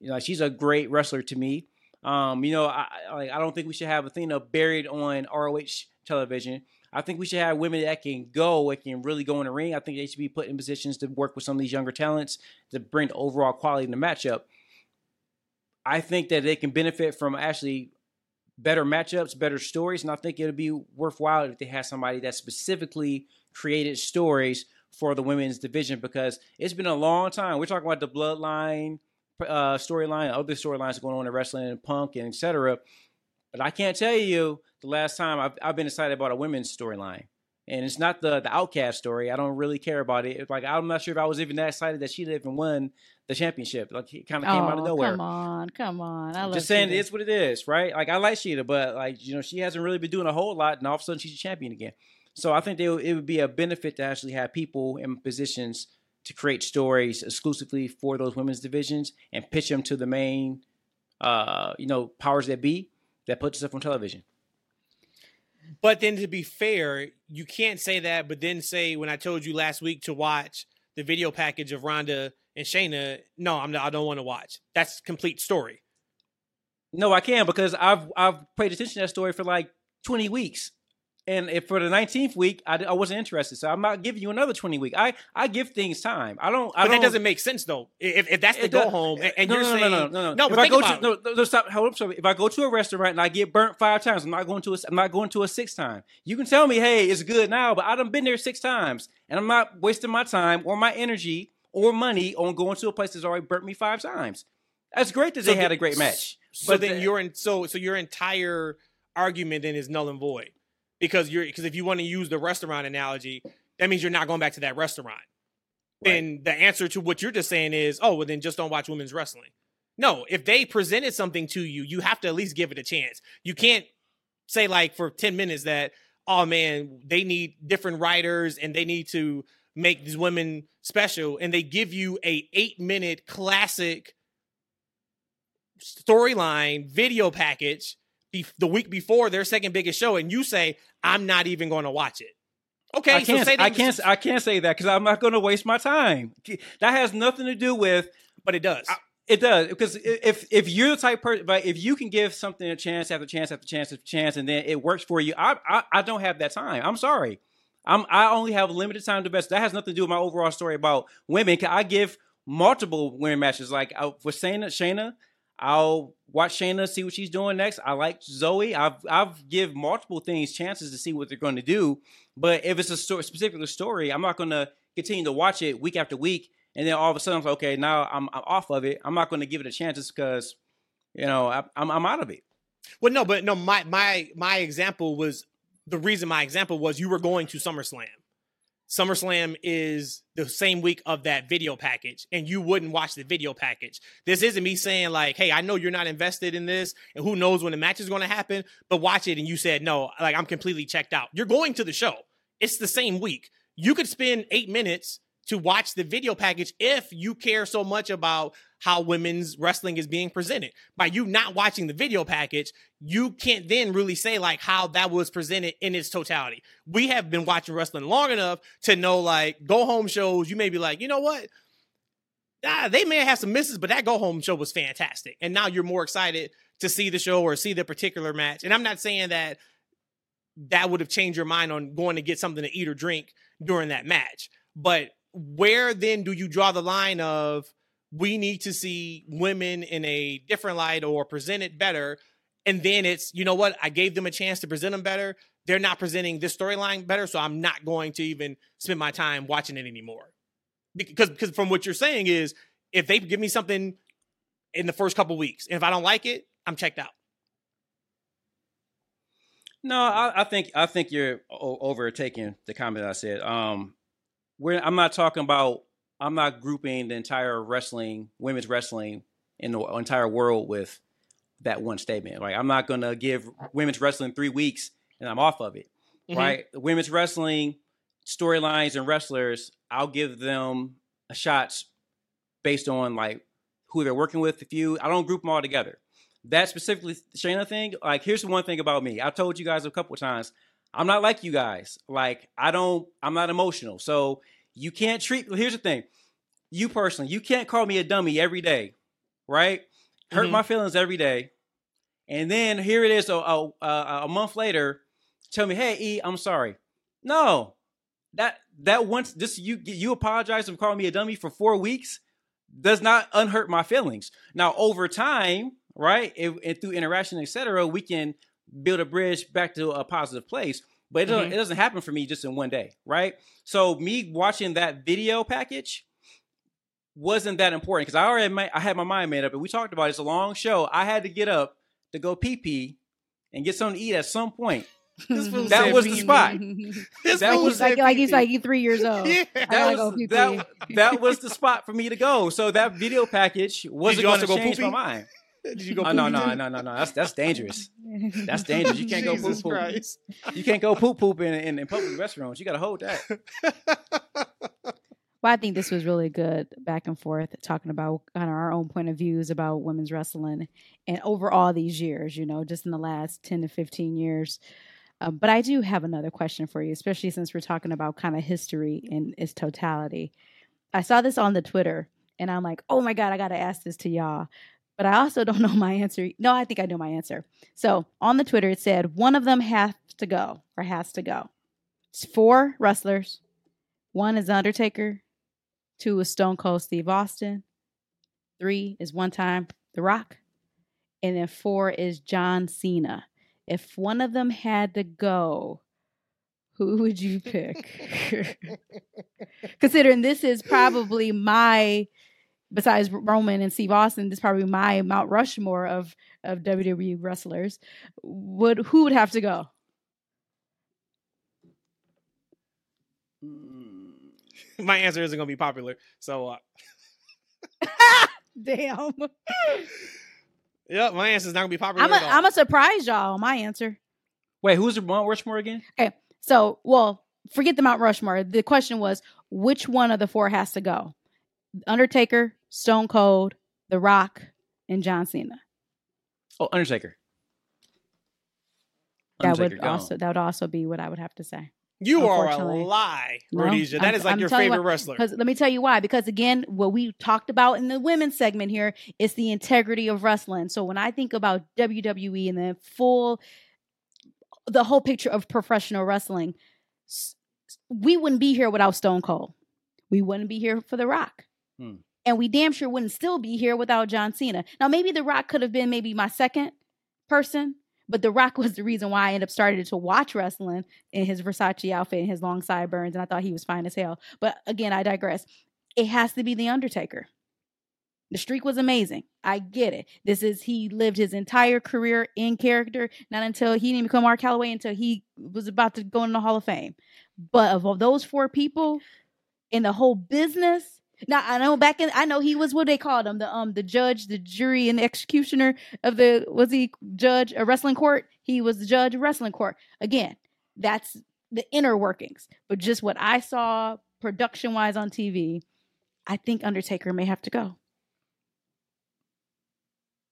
you know, she's a great wrestler to me. Um, you know, I I- like I don't think we should have Athena buried on ROH television. I think we should have women that can go, that can really go in the ring. I think they should be put in positions to work with some of these younger talents to bring the overall quality in the matchup. I think that they can benefit from actually better matchups, better stories, and I think it'll be worthwhile if they have somebody that specifically created stories for the women's division because it's been a long time. We're talking about the bloodline uh, storyline, other storylines going on in wrestling and punk and etc. But I can't tell you the last time I've, I've been excited about a women's storyline. And it's not the the outcast story. I don't really care about it. It's like I'm not sure if I was even that excited that she even won the championship. Like it kind of came out of Oh, nowhere. Come on, come on. I love Just saying, Shida. it's what it is, right? Like I like Shida, but like you know, she hasn't really been doing a whole lot, and all of a sudden she's a champion again. So I think they, it would be a benefit to actually have people in positions to create stories exclusively for those women's divisions and pitch them to the main, uh, you know, powers that be that put stuff on television. But then to be fair, you can't say that, but then say when I told you last week to watch the video package of Ronda and Shayna, no, I'm not, I don't want to watch. That's complete story. No, I can because I've I've paid attention to that story for like twenty weeks, and if for the nineteenth week I, I wasn't interested, so I'm not giving you another twenty week. I I give things time. I don't. I But don't, that doesn't make sense though. If, if that's the go does- home and, and no, you're no, no, saying no, no, no, no, If but I go to no, no, no, stop. Hold up, sorry. If I go to a restaurant and I get burnt five times, I'm not going to a. I'm not going to a sixth time. You can tell me, hey, it's good now, but I done been there six times, and I'm not wasting my time or my energy or money on going to a place that's already burnt me five times. That's great that So they had a great match. So But then the- you're in so so your entire argument then is null and void because you're because if you want to use the restaurant analogy, that means you're not going back to that restaurant. Then the answer to what you're just saying is, oh, well then just don't watch women's wrestling. No, if they presented something to you, you have to at least give it a chance. You can't say like for 10 minutes that, oh man, they need different writers and they need to make these women special and they give you a eight minute classic storyline video package be- the week before their second biggest show and you say i'm not even going to watch it okay I can't. so say I can't. I can't say that because I'm not going to waste my time. That has nothing to do with but it does I- It does because if if you're the type person, but if you can give something a chance after chance after chance after chance, and then it works for you, I I, I don't have that time. I'm sorry. I'm I only have limited time to invest. That has nothing to do with my overall story about women. 'Cause I give multiple women matches. Like I, with Shayna, Shayna, I'll watch Shayna see what she's doing next. I like Zoey. I've I've give multiple things chances to see what they're going to do. But if it's a story, specific story, I'm not going to continue to watch it week after week and then all of a sudden I'm like, okay, now I'm, I'm off of it. I'm not going to give it a chance just because, you know, I, I'm I'm out of it. well no but no my my my example was the reason my example was you were going to SummerSlam SummerSlam is the same week of that video package and you wouldn't watch the video package. This isn't me saying like, "Hey, I know you're not invested in this and who knows when the match is going to happen, but watch it." And you said, "No, like I'm completely checked out." You're going to the show. It's the same week. You could spend 8 minutes to watch the video package if you care so much about how women's wrestling is being presented. By you not watching the video package, you can't then really say like how that was presented in its totality. We have been watching wrestling long enough to know like go home shows, you may be like, you know what? Ah, they may have some misses, but that go home show was fantastic. And now you're more excited to see the show or see the particular match. And I'm not saying that that would have changed your mind on going to get something to eat or drink during that match. But where then do you draw the line of we need to see women in a different light or presented better. And then it's you know what? I gave them a chance to present them better. They're not presenting this storyline better so i'm not going to even spend my time watching it anymore. Because because from what you're saying is if they give me something in the first couple weeks and if i don't like it i'm checked out. No i, I think i think you're overtaking the comment i said. Um we're I'm not talking about I'm not grouping the entire wrestling, women's wrestling in the entire world with that one statement. Like I'm not gonna give women's wrestling three weeks and I'm off of it. Mm-hmm. Right? Women's wrestling storylines and wrestlers, I'll give them a shots based on like who they're working with. If you I don't group them all together. That specifically Shayna thing, like here's the one thing about me. I told you guys a couple times, I'm not like you guys. Like I don't I'm not emotional. So you can't treat here's the thing. You personally, you can't call me a dummy every day, right? Hurt mm-hmm. my feelings every day. And then here it is a, a, a, month later, tell me, "Hey, E, I'm sorry." No. That that once this you you apologize and call me a dummy for 4 weeks does not unhurt my feelings. Now, over time, right, and through interaction, etc., we can build a bridge back to a positive place. But it doesn't, mm-hmm. it doesn't happen for me just in one day, right? So me watching that video package wasn't that important because I already made, I had my mind made up, and we talked about it. it's a long show. I had to get up to go pee pee and get something to eat at some point. that was the spot. that was like, like he's like three years old. Yeah. That was that, that was the spot for me to go. So that video package wasn't going to change my mind. Did you go? Oh, no, no, no, no, no. That's that's dangerous. That's dangerous. You can't Jesus go poop poop. You can't go poop poop in, in, in public restaurants. You got to hold that. Well, I think this was really good back and forth, talking about kind of our own point of views about women's wrestling and over all these years, you know, just in the last 10 to 15 years. Um, but I do have another question for you, especially since we're talking about kind of history in its totality. I saw this on the Twitter and I'm like, oh my God, I got to ask this to y'all but I also don't know my answer. No, I think I know my answer. So on the Twitter, it said one of them has to go or has to go. It's four wrestlers. One is Undertaker. Two is Stone Cold Steve Austin. Three is one time The Rock. And then four is John Cena. If one of them had to go, who would you pick? Considering this is probably my besides Roman and Steve Austin, this is probably my Mount Rushmore of of WWE wrestlers. Would who would have to go? My answer isn't going to be popular, so. Uh... Damn. yeah, my answer is not going to be popular. I'm a, I'm a surprise y'all. My answer. Wait, who's the Mount Rushmore again? Okay, so well, forget the Mount Rushmore. The question was which one of the four has to go. Undertaker, Stone Cold, The Rock, and John Cena. Oh, Undertaker. That would also that would also be what I would have to say. You are a lie, Rhodesia. No, that I'm, is like I'm your favorite you wrestler. Because let me tell you why. Because again, what we talked about in the women's segment here is the integrity of wrestling. So when I think about WWE and the full, the whole picture of professional wrestling, we wouldn't be here without Stone Cold. We wouldn't be here for The Rock. Hmm. And we damn sure wouldn't still be here without John Cena. Now, maybe The Rock could have been maybe my second person, but The Rock was the reason why I ended up starting to watch wrestling in his Versace outfit and his long sideburns, and I thought he was fine as hell. But again, I digress. It has to be The Undertaker. The streak was amazing. I get it. This is he lived his entire career in character, not until he didn't become Mark Calaway until he was about to go in the Hall of Fame. But of those four people in the whole business, now I know back in I know he was what they called him the um the judge, the jury, and the executioner of the was he judge a wrestling court? He was the judge of wrestling court. Again, that's the inner workings. But just what I saw production wise on TV, I think Undertaker may have to go.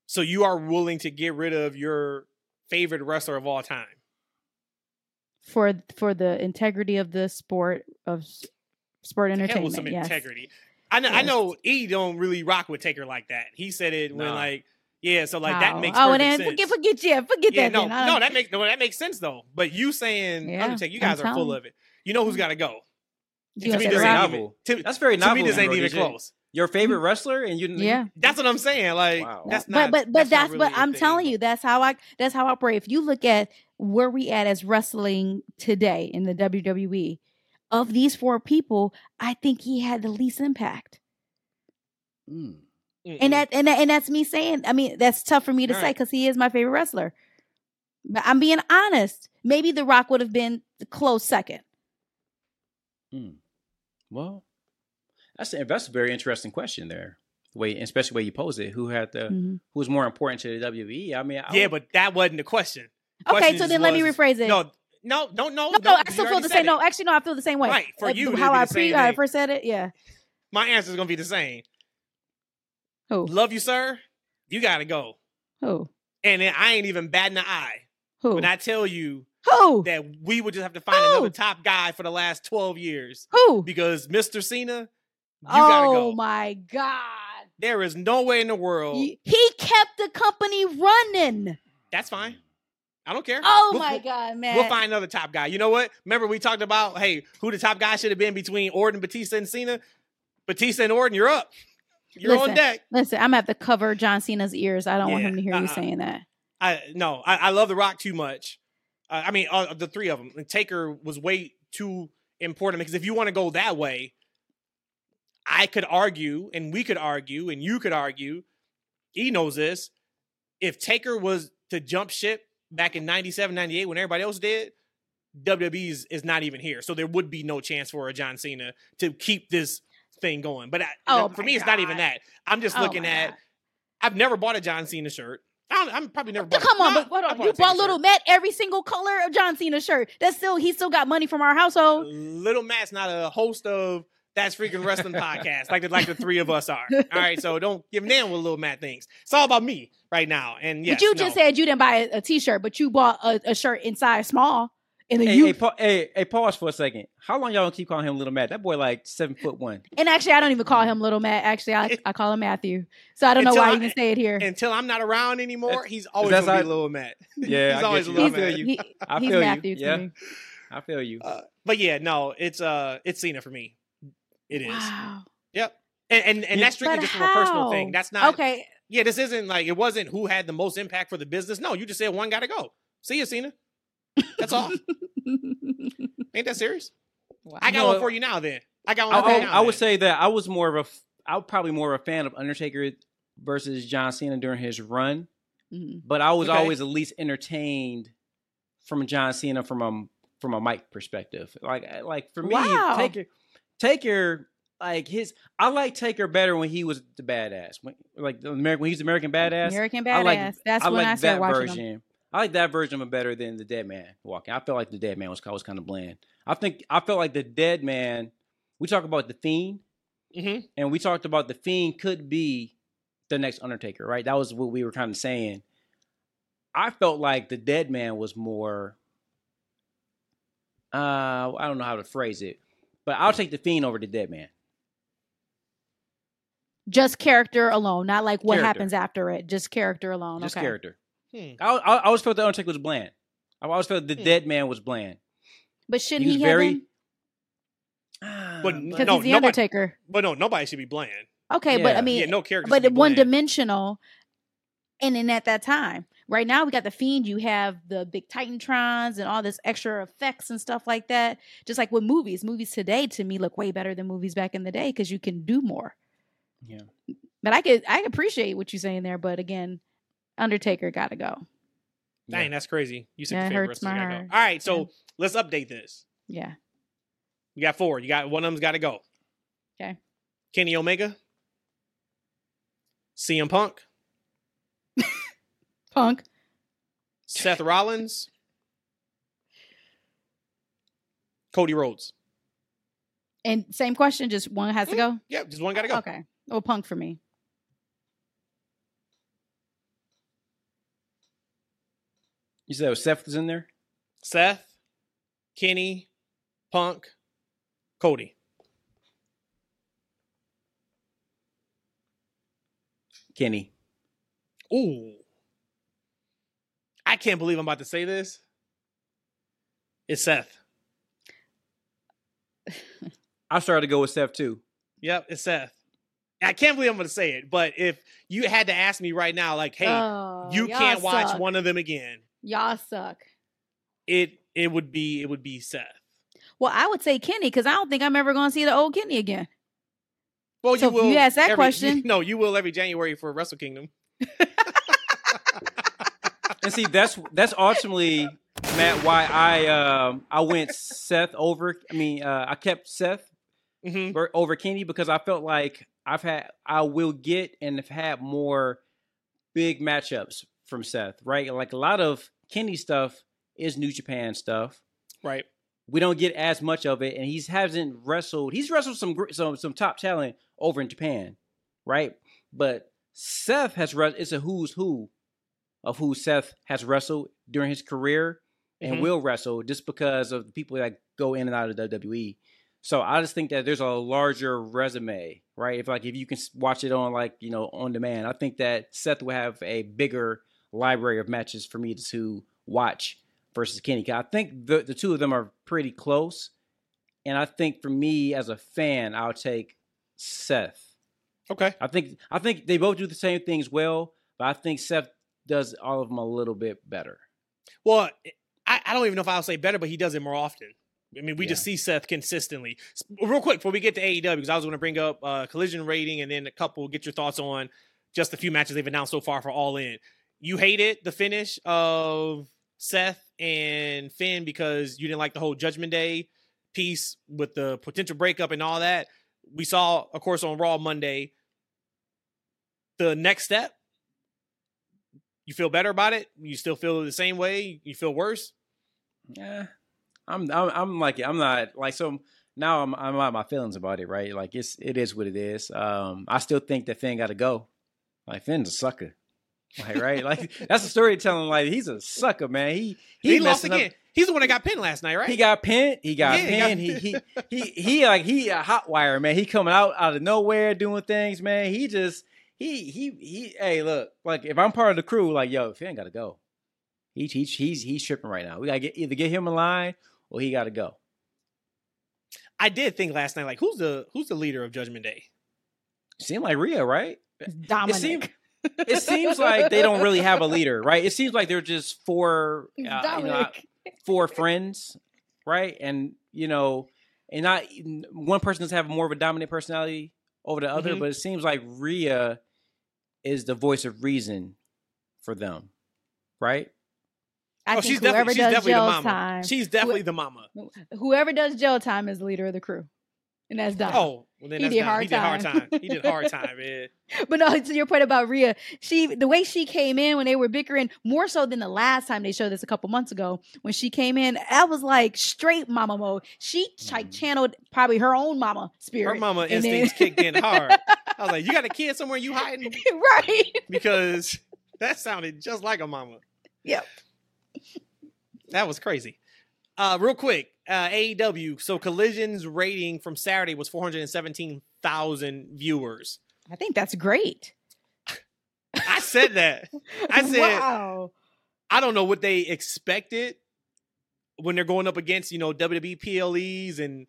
So you are willing to get rid of your favorite wrestler of all time? For for the integrity of the sport of sport hell with entertainment. some yes. integrity. I know. I know. E don't really rock with Taker like that. He said it when Nah. like, yeah. So like How? that oh. makes sense. oh, perfect and then sense. forget forget yeah, forget yeah, that. no, then. No, oh. that makes no, that makes sense though. But you saying Yeah, Undertaker, you I'm guys are full of it. You know who's got to go? You to gonna me, this The ain't Rock? even. Novel. To, That's very novel. to novel. me, this ain't even close. Your favorite mm. wrestler, and you Yeah. That's what I'm saying. Like Wow. that's not. but but that's, that's, not but really a I'm thing. telling you, that's how I that's how I pray. If you look at where we at as wrestling today in the WWE, of these four people, I think he had the least impact. Mm. And that and that, and that's me saying. I mean, that's tough for me to say Right. because he is my favorite wrestler. But I'm being honest. Maybe The Rock would have been the close second. Mm. Well, that's a, that's a very interesting question there. The way, especially the way you pose it. Who had the Mhm. who was more important to the WWE? I mean, I yeah, would- but that wasn't the question. The Okay, question so just then let me rephrase it. No, no, no, no. no, no, I still feel the same. it. No, actually, no, I feel the same way. Right, for you, how I pre how I first said it. Yeah. My answer is gonna be the same. Who? Love you, sir. You gotta go. Who? And then I ain't even batting an eye Who? when I tell you Who? that we would just have to find Who? another top guy for the last 12 years Who? because Mr. Cena, you gotta oh go. oh my god. There is no way in the world. He kept the company running. That's fine. I don't care. Oh We'll- my god, man. We'll find another top guy. You know what? Remember we talked about hey, who the top guy should have been between Orton, Batista, and Cena? Batista and Orton, you're up. You're on deck. Listen, I'm gonna have to cover John Cena's ears. I don't want him to hear you uh-uh. saying that. I no, I, I love The Rock too much. Uh, I mean, uh, the three of them. And Taker was way too important because if you want to go that way, I could argue, and we could argue, and you could argue. He knows this. If Taker was to jump ship back in 97, 98 when everybody else did, WWE is, is not even here. So there would be no chance for a John Cena to keep this thing going. But I, Oh for me, it's not even that. I'm just Oh looking at. God. I've never bought a John Cena shirt. I don't, I'm probably never. Bought a- Come on, no, but hold on. You bought Little shirt. Matt every single color of John Cena shirt. That's still he still got money from our household. Little Matt's not a host of that's freaking wrestling podcast like the, like the three of us are. All right, so don't give a damn what Little Matt thinks. It's all about me right now. And yes, but you just no. said you didn't buy a, a t-shirt, but you bought a, a shirt in size small. And then Hey, you hey, pa- hey, hey, pause for a second. How long y'all gonna keep calling him Little Matt? That boy like seven foot one. and actually I don't even call him Little Matt. Actually, I, I call him Matthew. So I don't know why I- you even say it here. until I'm not around anymore. That's- He's always that's gonna be how- Little Matt. Yeah, He's I always get a you. I little feel man. you. He- I he's feel you. Matthew to Yeah. me. I feel you. Uh, but yeah, no, it's uh, it's Cena for me. It is. Wow. Yep. And and, and Yeah. that's strictly But just from a personal thing. That's not Okay. Yeah, this isn't like it wasn't who had the most impact for the business. No, you just said one got to go. See you, Cena. That's all. Ain't that serious? I got No, one for you now. Then I got one. I, for you I, now, I would then. say that I was more of a, f- I was probably more of a fan of Undertaker versus John Cena during his run, Mhm. but I was Okay. always at least entertained from John Cena from a from a mic perspective. Like like for me, Wow. Taker, Taker, like his, I like Taker better when he was the badass, when, like the American when he's American badass. American I Badass. like- That's I when like I started that watching version. them. I like that version of him better than the Dead Man walking. I felt like the Dead Man was was kind of bland. I think I felt like the Dead Man. We talk about the Fiend, Mhm. and we talked about the Fiend could be the next Undertaker, right? That was what we were kind of saying. I felt like the Dead Man was more. Uh, I don't know how to phrase it, but I'll take the Fiend over the Dead Man. Just character alone, not like what Character. happens after it. Just character alone. Just okay. character. Hmm. I, I, I always felt the Undertaker was bland. I always felt the Hmm. Dead Man was bland. But shouldn't He he, was have very- been? But Because No, he's the nobody- Undertaker. But no, nobody should be bland. Okay, but Yeah. I mean, yeah, no character. but should be one bland. dimensional. And then at that time, right now we got the fiend. You have the big Titantrons and all this extra effects and stuff like that. Just like with movies, movies today to me look way better than movies back in the day because you can do more. Yeah. But I could I appreciate what you're saying there. But again, Undertaker got to go. Dang, that's crazy. You said That your favorite hurts my gotta go. heart. All right, so Yeah. let's update this. Yeah. You got four. You got one of them's got to go. Okay. Kenny Omega, CM Punk, Punk. Seth Rollins, Cody Rhodes. And same question, just one has to go. Mm-hmm. Yeah, just one got to go. Okay. Well, Punk for me. You said oh, Seth was in there. Seth, Kenny, Punk, Cody. Kenny. Ooh. I can't believe I'm about to say this. It's Seth. I started to go with Seth too. Yep, it's Seth. I can't believe I'm going to say it, but if you had to ask me right now, like, hey, Oh, you can't watch one of them again, Y'all suck. it it would be it would be Seth. Well, I would say Kenny because I don't think I'm ever going to see the old Kenny again. Well, So you if will. you ask that every- question- no, you will every January for Wrestle Kingdom. And see, that's that's ultimately Matt why I um I went Seth over. I mean, uh, I kept Seth hmm over Kenny because I felt like I've had I will get and have had more big matchups from Seth. Right, like a lot of Kenny stuff is New Japan stuff. Right. we don't get as much of it, and he hasn't wrestled. He's wrestled some some some top talent over in Japan, right? But Seth has wres- it's a who's who of who Seth has wrestled during his career and Mhm. will wrestle just because of the people that go in and out of WWE. So I just think that there's a larger resume, right? If like if you can watch it on like you know on demand, I think that Seth will have a bigger library of matches for me to watch versus Kenny. I think the the two of them are pretty close, and I think for me as a fan, I'll take Seth. Okay. I think I think they both do the same things well, but I think Seth does all of them a little bit better. Well, I, I don't even know if I'll say better, but he does it more often. I mean, we just see Seth consistently. Real quick before we get to AEW, because I was going to bring up uh, collision rating and then a couple get your thoughts on just a few matches they've announced so far for All In. You hated the finish of Seth and Finn because you didn't like the whole Judgment Day piece with the potential breakup and all that. We saw, of course, on Raw Monday. The next step, you feel better about it. You still feel the same way. You feel worse. Yeah, I'm I'm I'm like I'm not like so now I'm I'm out my feelings about it, right? Like it's it is what it is. Um, I still think that Finn got to go. Like Finn's a sucker, like right? like that's the storytelling. Like he's a sucker, man. He He, he, lost up- again. He's the one that got pinned last night, right? He got pinned. He got Yeah, he got- pinned. He, he he he like he a hot wire man. He coming out out of nowhere doing things, man. He just he he he. Hey, look, like if I'm part of the crew, like yo, Finn got to go. He, he he's he's tripping right now. We gotta get either get him in line or he got to go. I did think last night, like, who's the who's the leader of Judgment Day? Seemed like Rhea, right? Dominic. It seems it seems like they don't really have a leader, right? It seems like they're just four uh, you know, four friends, right? And you know, and not one person doesn't have more of a dominant personality over the other, Mhm. but it seems like Rhea is the voice of reason for them, right? Oh, I oh, think she's whoever definitely she's does definitely the jail mama. time, She's definitely the mama. whoever does jail time is the leader of the crew, and that's Dom. Oh, well, then He did he did hard time. He did hard time, man. But no, to your point about Rhea, she the way she came in when they were bickering, more so than the last time they showed this a couple months ago, when she came in, I was like straight mama mode. She like Mhm. channeled probably her own mama spirit. Her mama And then- instincts kicked in hard. I was like, you got a kid somewhere you hiding? right. Because that sounded just like a mama. Yep. That was crazy. Uh, real quick, uh, AEW. So Collision's rating from Saturday was 417,000 viewers. I think that's great. I said that. I said wow. I don't know what they expected when they're going up against you know WWE PLEs and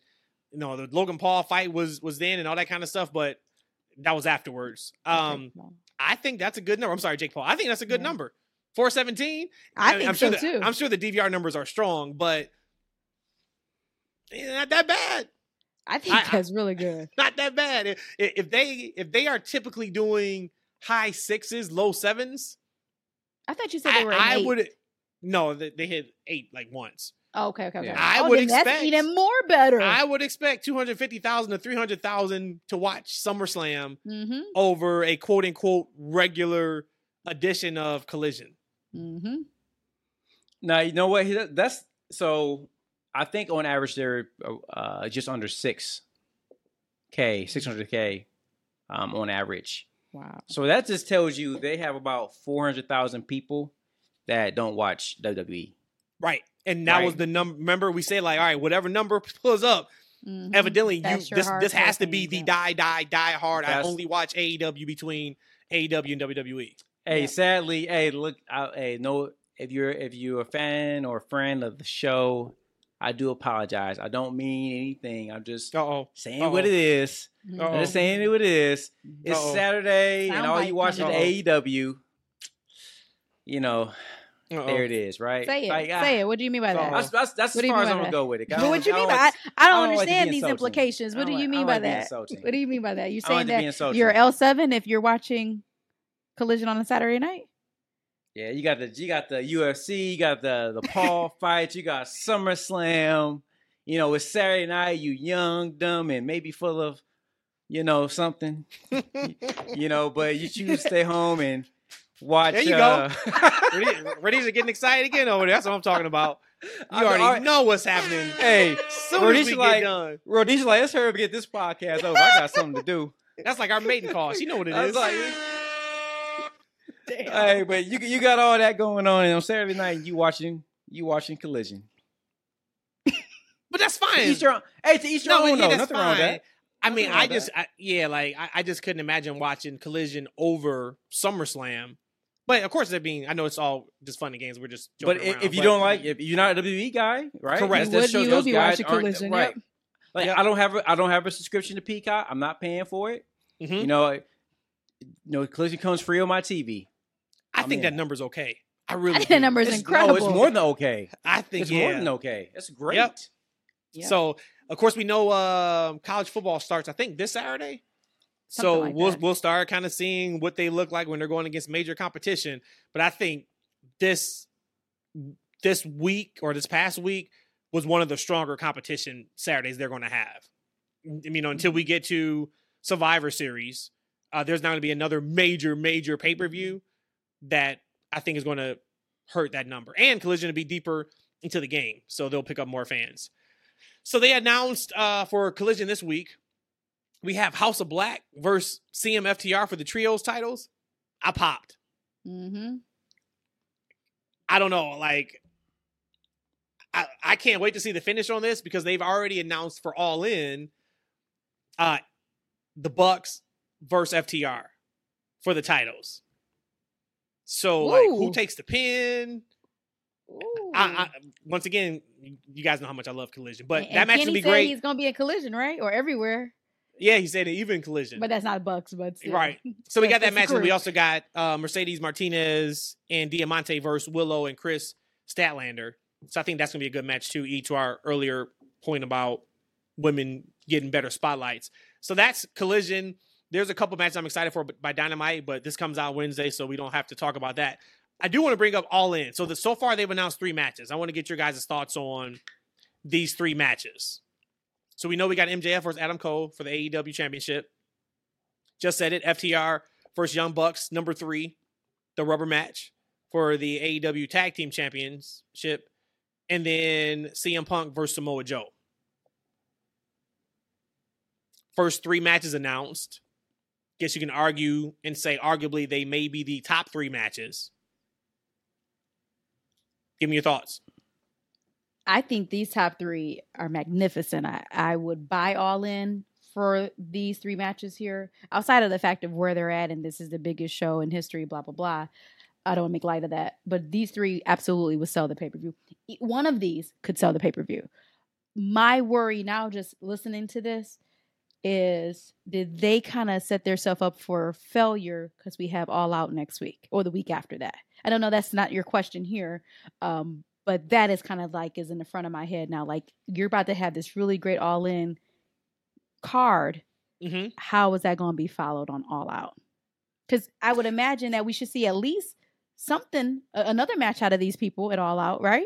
you know the Logan Paul fight was was then and all that kind of stuff, but that was afterwards. Um, I think that's a good number. I'm sorry, Jake Paul. I think that's a good Yeah. number. 417. I mean, think I'm so sure the, too. I'm sure the DVR numbers are strong, but not that bad. I think I- I- that's really good. Not that bad. If, if they if they are typically doing high sixes, low sevens, I thought you said they were. I eight. would. No, they, they hit eight like once. Oh, okay, okay, okay. Yeah. I oh, would then that's expect- even more better. I would expect 250,000 to 300,000 to watch SummerSlam mm-hmm. over a quote unquote regular edition of Collision. Mm-hmm. Now you know what? That's so. I think on average they're uh, just under six k, six hundred k, um, on average. Wow. So that just tells you they have about four hundred thousand people that don't watch. WWE. Right. And that was the number. Remember, we say like, all right, whatever number pulls up. Mhm. Evidently, you That's your this this has to be the yeah. die die die hard. I only watch AEW between AEW and. WWE. Hey, Yeah. sadly, hey, look, I, hey, no, if you're if you're a fan or a friend of the show, I do apologize. I don't mean anything. I'm just Uh oh. saying Uh-oh. what it is. Uh-oh. I'm just saying what it is. It's Uh-oh. Saturday, and all bite you watching coming. AEW. You know, there it is, right? Say it. Like, ah, Say it. What do you mean by that? That's, that's, that's What as do you far mean as by I'm gonna that? go with it. I But don't- you mean by like- I, I don't I don't like to be understand these implications. What do you mean by that? What do you mean by that? You I don't saying like to be that you're L seven if you're watching Collision on a Saturday night? Yeah, you got the you got the UFC, you got the the Paul fights, you got SummerSlam. You know, it's Saturday night. You young, dumb, and maybe full of, you know, something. You know, but you choose to stay home and watch. There you uh, Reddies are getting excited again over there. That's what I'm talking about. You I- already know what's happening. Hey, As soon as Reddies we get like- done. Rhodesia, like, let's hurry up and get this podcast over. I got something to do. That's like our maiden call. She know what it is. Was like, hey, but you you got all that going on, and on Saturday night you watching you watching Collision. but that's To fine. each your own- hey, to each your no, own. yeah, though. that's Nothing wrong with that. I mean, I just, I, yeah, like I, I just couldn't imagine watching Collision over SummerSlam. But of course, I mean, I know it's all just fun and games. We're just, But joking i- around, if you but- don't like, if you're not a WWE guy, right? Correct. that would- shows you those would be guys watching Collision, right? yep. Like Yep. I don't have a, I don't have a subscription to Peacock. I'm not paying for it. Mhm. You know, you know, Collision comes free on my TV. I I'm think in. that number's okay. I really, I think do. that number is It's, incredible. No, it's more than okay. I think It's yeah. more than okay. That's great. Yep. Yep. So of course we know um college football starts. I think this Saturday. Something so like we'll that. we'll start kind of seeing what they look like when they're going against major competition. But I think this this week or this past week was one of the stronger competition Saturdays they're going to have. You know, until we get to Survivor Series, uh, there's not going to be another major major pay per view that I think is going to hurt that number. And Collision to be deeper into the game, so they'll pick up more fans. So they announced uh, for Collision this week, we have House of Black versus CMFTR for the trios titles. I popped. Mm-hmm. I don't know, like I, I can't wait to see the finish on this because they've already announced for All In uh the Bucks versus FTR for the titles. So like who takes the pin? I, I once again, you guys know how much I love Collision, but that match Kenny will be great. He's gonna be in collision, right, or everywhere. Yeah, he said it, even Collision. But that's not Bucks, but still. Right. So we got that match, and we also got uh, Mercedes Martinez and Diamante versus Willow and Kris Statlander. So I think that's gonna be a good match too. Each to our earlier point about women getting better spotlights. So that's Collision. There's a couple matches I'm excited for by Dynamite, but this comes out Wednesday, so we don't have to talk about that. I do want to bring up All In. So the, so far they've announced three matches. I want to get your guys' thoughts on these three matches. So we know we got MJF versus Adam Cole for the AEW Championship. Just said it. FTR versus Young Bucks, number three, the rubber match for the AEW Tag Team Championship, and then CM Punk versus Samoa Joe. First three matches announced. Guess you can argue and say arguably they may be the top three matches. Give me your thoughts. I think these top three are magnificent. I, I would buy all in for these three matches here. Outside of the fact of where they're at, and this is the biggest show in history, blah blah blah. I don't make light of that, but these three absolutely would sell the pay per view. One of these could sell the pay per view. My worry now, just listening to this, is did they kind of set themselves up for failure because we have All Out next week or the week after that? I don't know. That's not your question here, um, but that is kind of like is in the front of my head now. Like you're about to have this really great All In card. Mm-hmm. How is that going to be followed on All Out? Because I would imagine that we should see at least something, another match out of these people at All Out, right?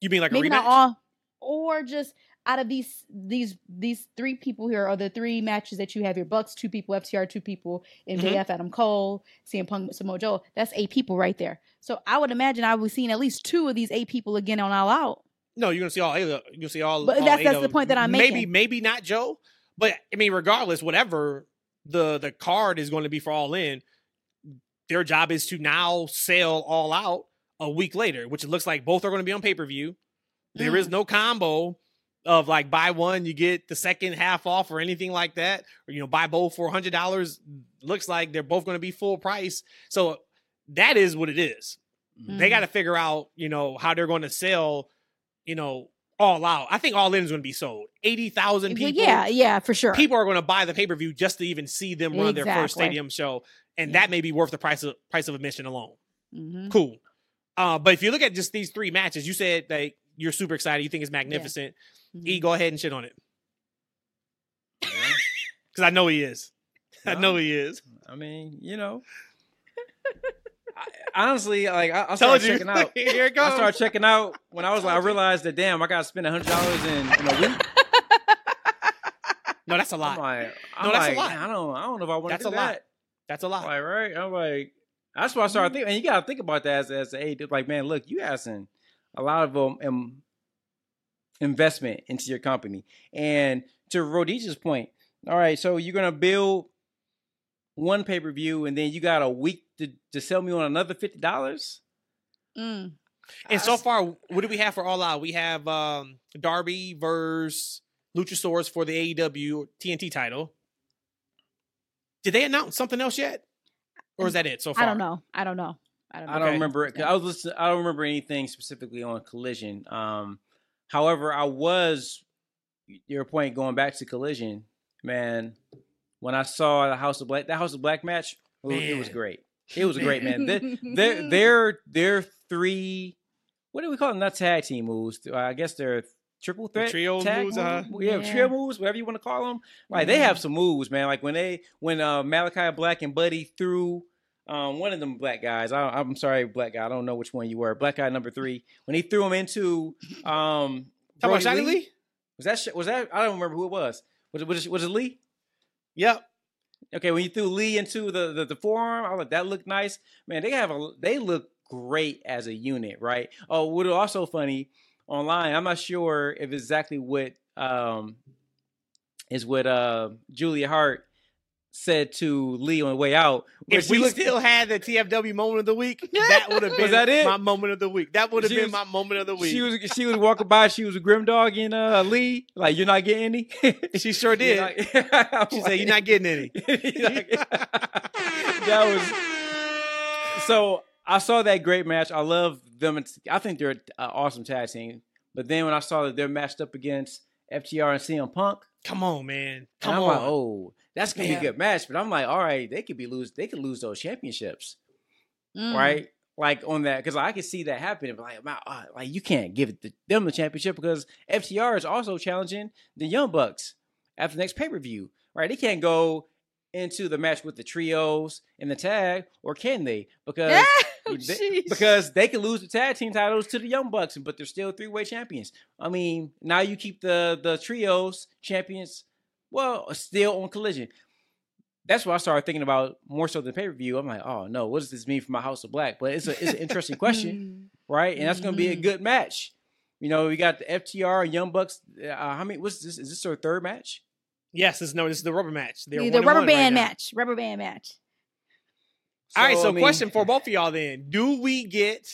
You mean like Maybe a rematch? not all. or just out of these these these three people here are the three matches that you have your Bucks, two people, FTR, two people, MJF, Adam Cole, CM Punk, Samoa Joe. That's eight people right there. So I would imagine I would seeing at least two of these eight people again on All Out. No, you're gonna see all eight. Of, you're gonna see all. But all that's- that's the point that I'm Maybe, making. maybe not Joe, but I mean, regardless, whatever the the card is going to be for All In, their job is to now sell All Out a week later, which it looks like both are going to be on pay per view. There Mm. is no combo of like buy one you get the second half off or anything like that, or you know buy both for hundred dollars. Looks like they're both going to be full price. So that is what it is they Mhm. got to figure out, you know, how they're going to sell, you know, all out. I think all in is going to be sold. 80,000 people. yeah, yeah, for sure. People are going to buy the pay-per-view just to even see them run their first stadium show. And Yeah. that may be worth the price of price of admission alone. Mhm. Cool. Uh, but if you look at just these three matches, you said that you're super excited. You think it's magnificent. E, Mhm. go ahead and shit on it. Yeah. Because I know he is. I know he is. I mean, you know. I, honestly, like I, I started checking out. Here it goes. I started checking out when I was like, I realized that damn, I gotta spend hundred dollars in, in a week. no, that's a I'm lot. like, I'm No, that's a lot. I don't, I don't know if I want to That's do a lot. That's a lot. Like, right? I'm like, that's what I started thinking. And you gotta think about that as as a like, man, look, you asking a lot of um, um investment into your company, and to Rhodesia's point, all right, so you're gonna build one pay per view, and then you got a week to, to sell me on another fifty dollars. Mm. And so far, what do we have for All Out? We have um Darby versus Luchasaurus for the AEW TNT title. Did they announce something else yet, or is that it so far? I don't know. I don't know. I don't know. I don't Okay. remember it. 'cause I was listening, I don't remember anything specifically on Collision. Um, however, I was your point going back to Collision, man. When I saw the House of Black, that House of Black match, it was, it was great. It was great, man. They're, they're they're they're three. What do we call them? Not tag team moves. I guess they're triple threat trio tag moves, uh-huh. moves? Yeah, Yeah. trio moves, whatever you want to call them. Like they have some moves, man. Like when they when uh, Malakai Black and Buddy threw um, one of them black guys. I, I'm sorry, black guy. I don't know which one you were. Black guy number three. When he threw him into um, Talk about Brody Shiny Lee? Was that was that? I don't remember who it was. Was it was it, was it Lee? Yep. Okay, when you threw Lee into the, the the forearm, I was like, that looked nice. Man, they have a they look great as a unit, right? Oh, what also funny online, I'm not sure if exactly what um is what uh Julia Hart said to Lee on the way out. If we still had the TFW moment of the week, that would have been that it? my moment of the week. That would have been was- my moment of the week. she was she was walking by, she was a grim dog in uh Lee, like you're not getting any. she sure did. You're she not- said, "You're not getting any." Not that was so I saw that great match. I love them. I think they're an awesome tag team. But then when I saw that they're matched up against FTR and CM Punk, Come on, man. Come on. like, oh, that's gonna Man. be a good match. But I'm like, all right, they could be lose. They could lose those championships, Mm. right? Like on that, because I could see that happening. But like, man, uh, like you can't give it to them the championship because FTR is also challenging the Young Bucks after the next pay per view, right? They can't go into the match with the trios and the tag, or can they? Because Oh, they- because they can lose the tag team titles to the Young Bucks, but they're still three way champions. I mean, now you keep the the trios champions, well, still on Collision. That's why I started thinking about more so than pay per view. I'm like, oh no, what does this mean for my House of Black? But it's a it's an interesting question, right? And that's going to be a Mhm. good match. You know, we got the FTR Young Bucks. Uh, how many? What's this? Is this their third match? Yes, this, no, this is the rubber match. They're the rubber one right band match. Rubber band match. All right, so I mean- question for both of y'all then. Do we get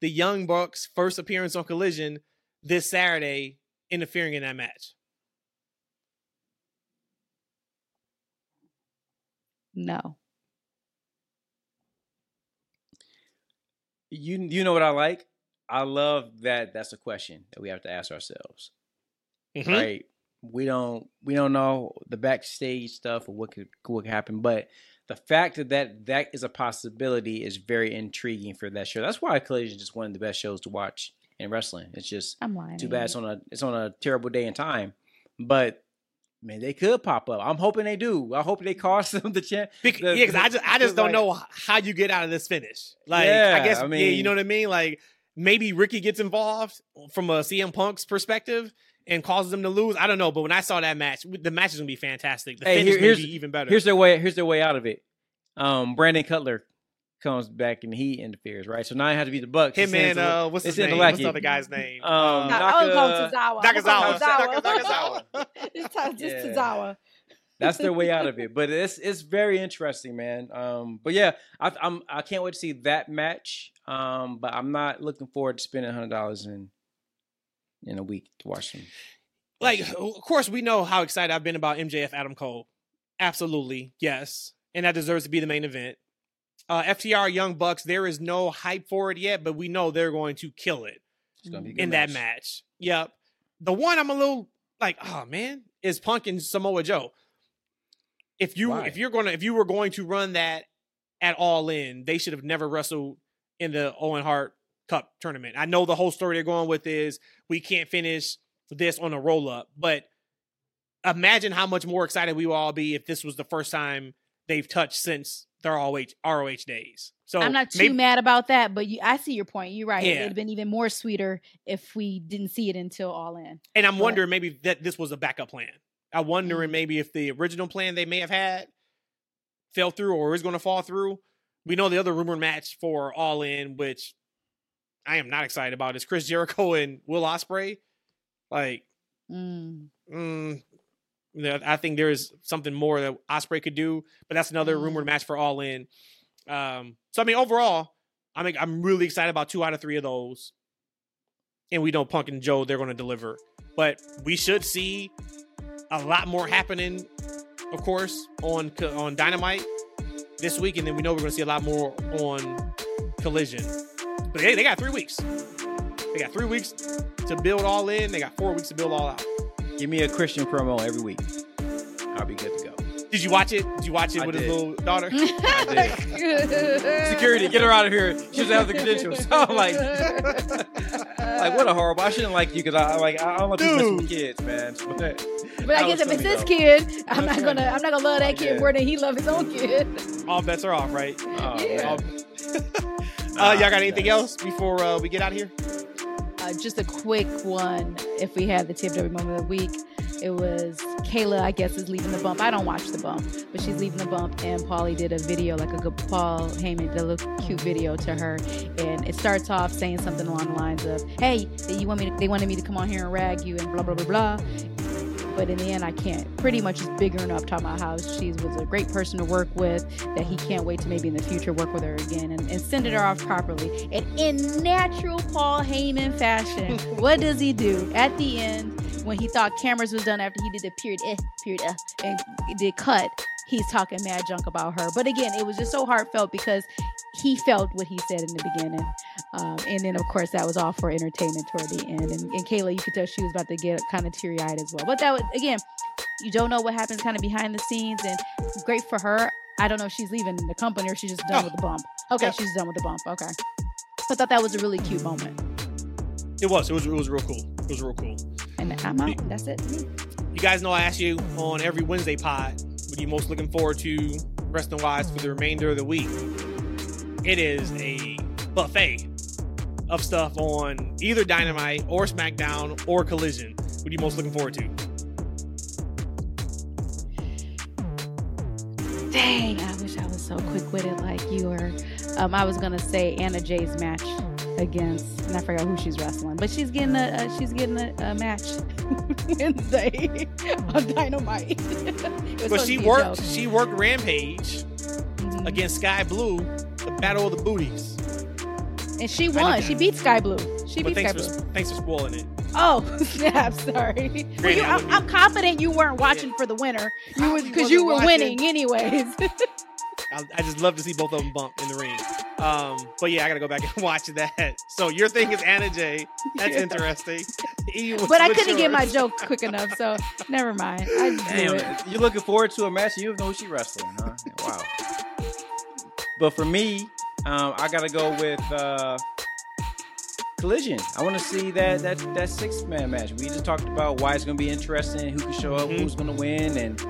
the Young Bucks first appearance on Collision this Saturday interfering in that match? No. You you know what I like? I love that. That's a question that we have to ask ourselves. Mhm. right? We don't we don't know the backstage stuff or what could what could happen, but the fact that, that that is a possibility is very intriguing for that show. That's why Collision is just one of the best shows to watch in wrestling. It's just I'm lying. too bad it's on a it's on a terrible day and time, but man, they could pop up. I'm hoping they do. I hope they cost them the chance. Bec- The- yeah, because I just I just don't like- know how you get out of this finish. Like, I guess I yeah, you know what I mean. Like maybe Ricky gets involved from a CM Punk's perspective and causes them to lose. I don't know, but when I saw that match, the match is gonna be fantastic. The Hey, finish here- here's- be even better. Here's their way. Here's their way out of it. Um, Brandon Cutler comes back and he interferes, right? So now it has to be the Bucks. him It's and in- uh, what's it's his name? the What's the other guy's name? Um, Uh, No, I would call him Tozawa. Nakazawa. Tozawa. Nakazawa. it's just Yeah. Tozawa. that's their way out of it. But it's it's very interesting, man. Um, but yeah, I, I'm I can't wait to see that match. Um, but I'm not looking forward to spending hundred dollars in in a week to watch them. like of course we know how excited I've been about MJF Adam Cole. Absolutely, yes. And that deserves to be the main event. Uh FTR Young Bucks, there is no hype for it yet, but we know they're going to kill it It's gonna be a good in that match. Yep. The one I'm a little like, oh man, is Punk and Samoa Joe. If you Why? if you're gonna if you were going to run that at all in, they should have never wrestled in the Owen Hart Cup tournament. I know the whole story they're going with is we can't finish this on a roll up, but imagine how much more excited we would all be if this was the first time they've touched since their ROH ROH days. So I'm not too maybe- mad about that, but you, I see your point. You're right. Yeah. It'd have been even more sweeter if we didn't see it until All In. And I'm But- wondering maybe that this was a backup plan. I'm wondering Mm. maybe if the original plan they may have had fell through or is going to fall through. We know the other rumored match for All In, which I am not excited about, is Chris Jericho and Will Ospreay. Like, Mm. mm, I think there is something more that Ospreay could do, but that's another Mm. rumored match for All In. Um, so I mean, overall, I mean, I'm really excited about two out of three of those, and we know Punk and Joe they're going to deliver. But we should see a lot more happening, of course, on on Dynamite this week, and then we know we're going to see a lot more on Collision. But hey, they got three weeks. They got three weeks to build all in. They got four weeks to build all out. Give me a Christian promo every week. I'll be good to go. Did you watch it? Did you watch it I with his little daughter? Security, get her out of here. She doesn't have the credentials. I'm like, like what a horrible. I shouldn't like you because I I like I don't like people messing with kids, man. But, But I guess if it's funny, his though. kid, I'm That's not gonna funny. I'm not gonna love that kid Yeah. more than he loved his own kid. all bets are off, right? oh, Yeah. man. Uh, y'all got anything else before uh, we get out of here? Uh, just a quick one. If we had the TFW moment of the week, it was Kayla. I guess is leaving the bump. I don't watch the bump, but she's leaving the bump. And Paulie did a video, like a good Paul Heyman did a little cute video to her, and it starts off saying something along the lines of, "Hey, you want me? To, they wanted me to come on here and rag you, and blah blah blah blah." But in the end, I can't. Pretty much just biggering up, talking about how she was a great person to work with, that he can't wait to maybe in the future work with her again, and, and sending her off properly. And in natural Paul Heyman fashion, what does he do at the end when he thought cameras was done after he did the period, eh, period, uh, and did cut? He's talking mad junk about her. But again, it was just so heartfelt because he felt what he said in the beginning. Um, and then, of course, that was all for entertainment toward the end. And, and Kayla, you could tell she was about to get kind of teary eyed as well. But that was, again, you don't know what happens kind of behind the scenes. And great for her. I don't know if she's leaving the company or she's just done Oh. with the bump. Okay, Yeah. she's done with the bump. Okay. I thought that was a really cute moment. It was. It was. It was real cool. It was real cool. And I'm out. That's it. You guys know I ask you on every Wednesday pod what are you most looking forward to wrestling wise for the remainder of the week. It is a buffet of stuff on either Dynamite or SmackDown or Collision. What are you most looking forward to? Dang, I wish I was so quick witted like you were. Um, I was gonna say Anna Jay's match against, and I forgot who she's wrestling, but she's getting a uh, she's getting a, a match Wednesday on Dynamite. But she to be a worked. She worked Rampage Mhm. against Skye Blue, the Battle of the Booties. And she won. She beat Skye Blue. She But beat Sky for Blue. thanks for spoiling it. Oh snap! Sorry. Well, you, I I'm, wouldn't- I'm confident you weren't watching for the winner. You Probably because you were watching. winning anyways. I, I just love to see both of them bump in the ring. Um, but yeah, I gotta go back and watch that. So your thing is Anna Jay. That's Yeah. interesting. E, what's- but I couldn't get my joke quick enough, so never mind. I just it. Damn, you looking forward to a match? You don't know who she wrestling, huh? Wow. But for me, um, I gotta go with uh, Collision. I want to see that that that six man match. We just talked about why it's gonna be interesting, who can show up, Mhm. who's gonna win, and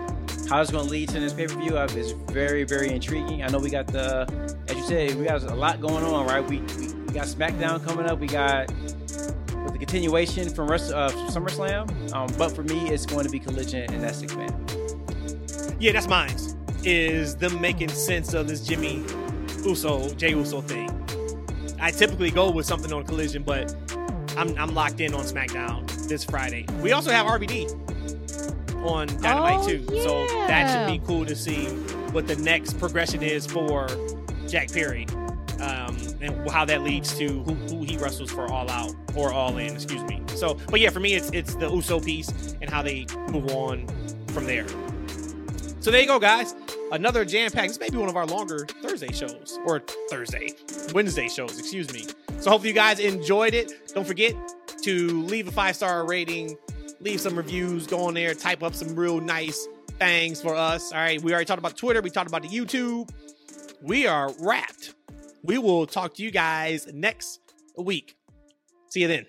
how it's gonna lead to this pay per view. It's very very intriguing. I know we got the, as you said, we got a lot going on, right? We we, we got SmackDown coming up. We got with the continuation from rest of uh, SummerSlam. Um, but for me, it's going to be Collision, and that's six man. Yeah, that's mine. Is them making sense of this Jimmy Uso, Jey Uso thing. I typically go with something on Collision, but I'm, I'm locked in on SmackDown this Friday. We also have RVD on Dynamite Oh, too, so that should be cool to see what the next progression is for Jack Perry, um, and how that leads to who, who he wrestles for All Out or All In, excuse me. So, but yeah, for me, it's it's the Uso piece and how they move on from there. So there you go, guys. Another jam pack. This may be one of our longer Thursday shows or Thursday, Wednesday shows, excuse me. So hopefully you guys enjoyed it. Don't forget to leave a five star rating, leave some reviews, go on there, type up some real nice things for us. All right, we already talked about Twitter, we talked about the YouTube. We are wrapped. We will talk to you guys next week. See you then.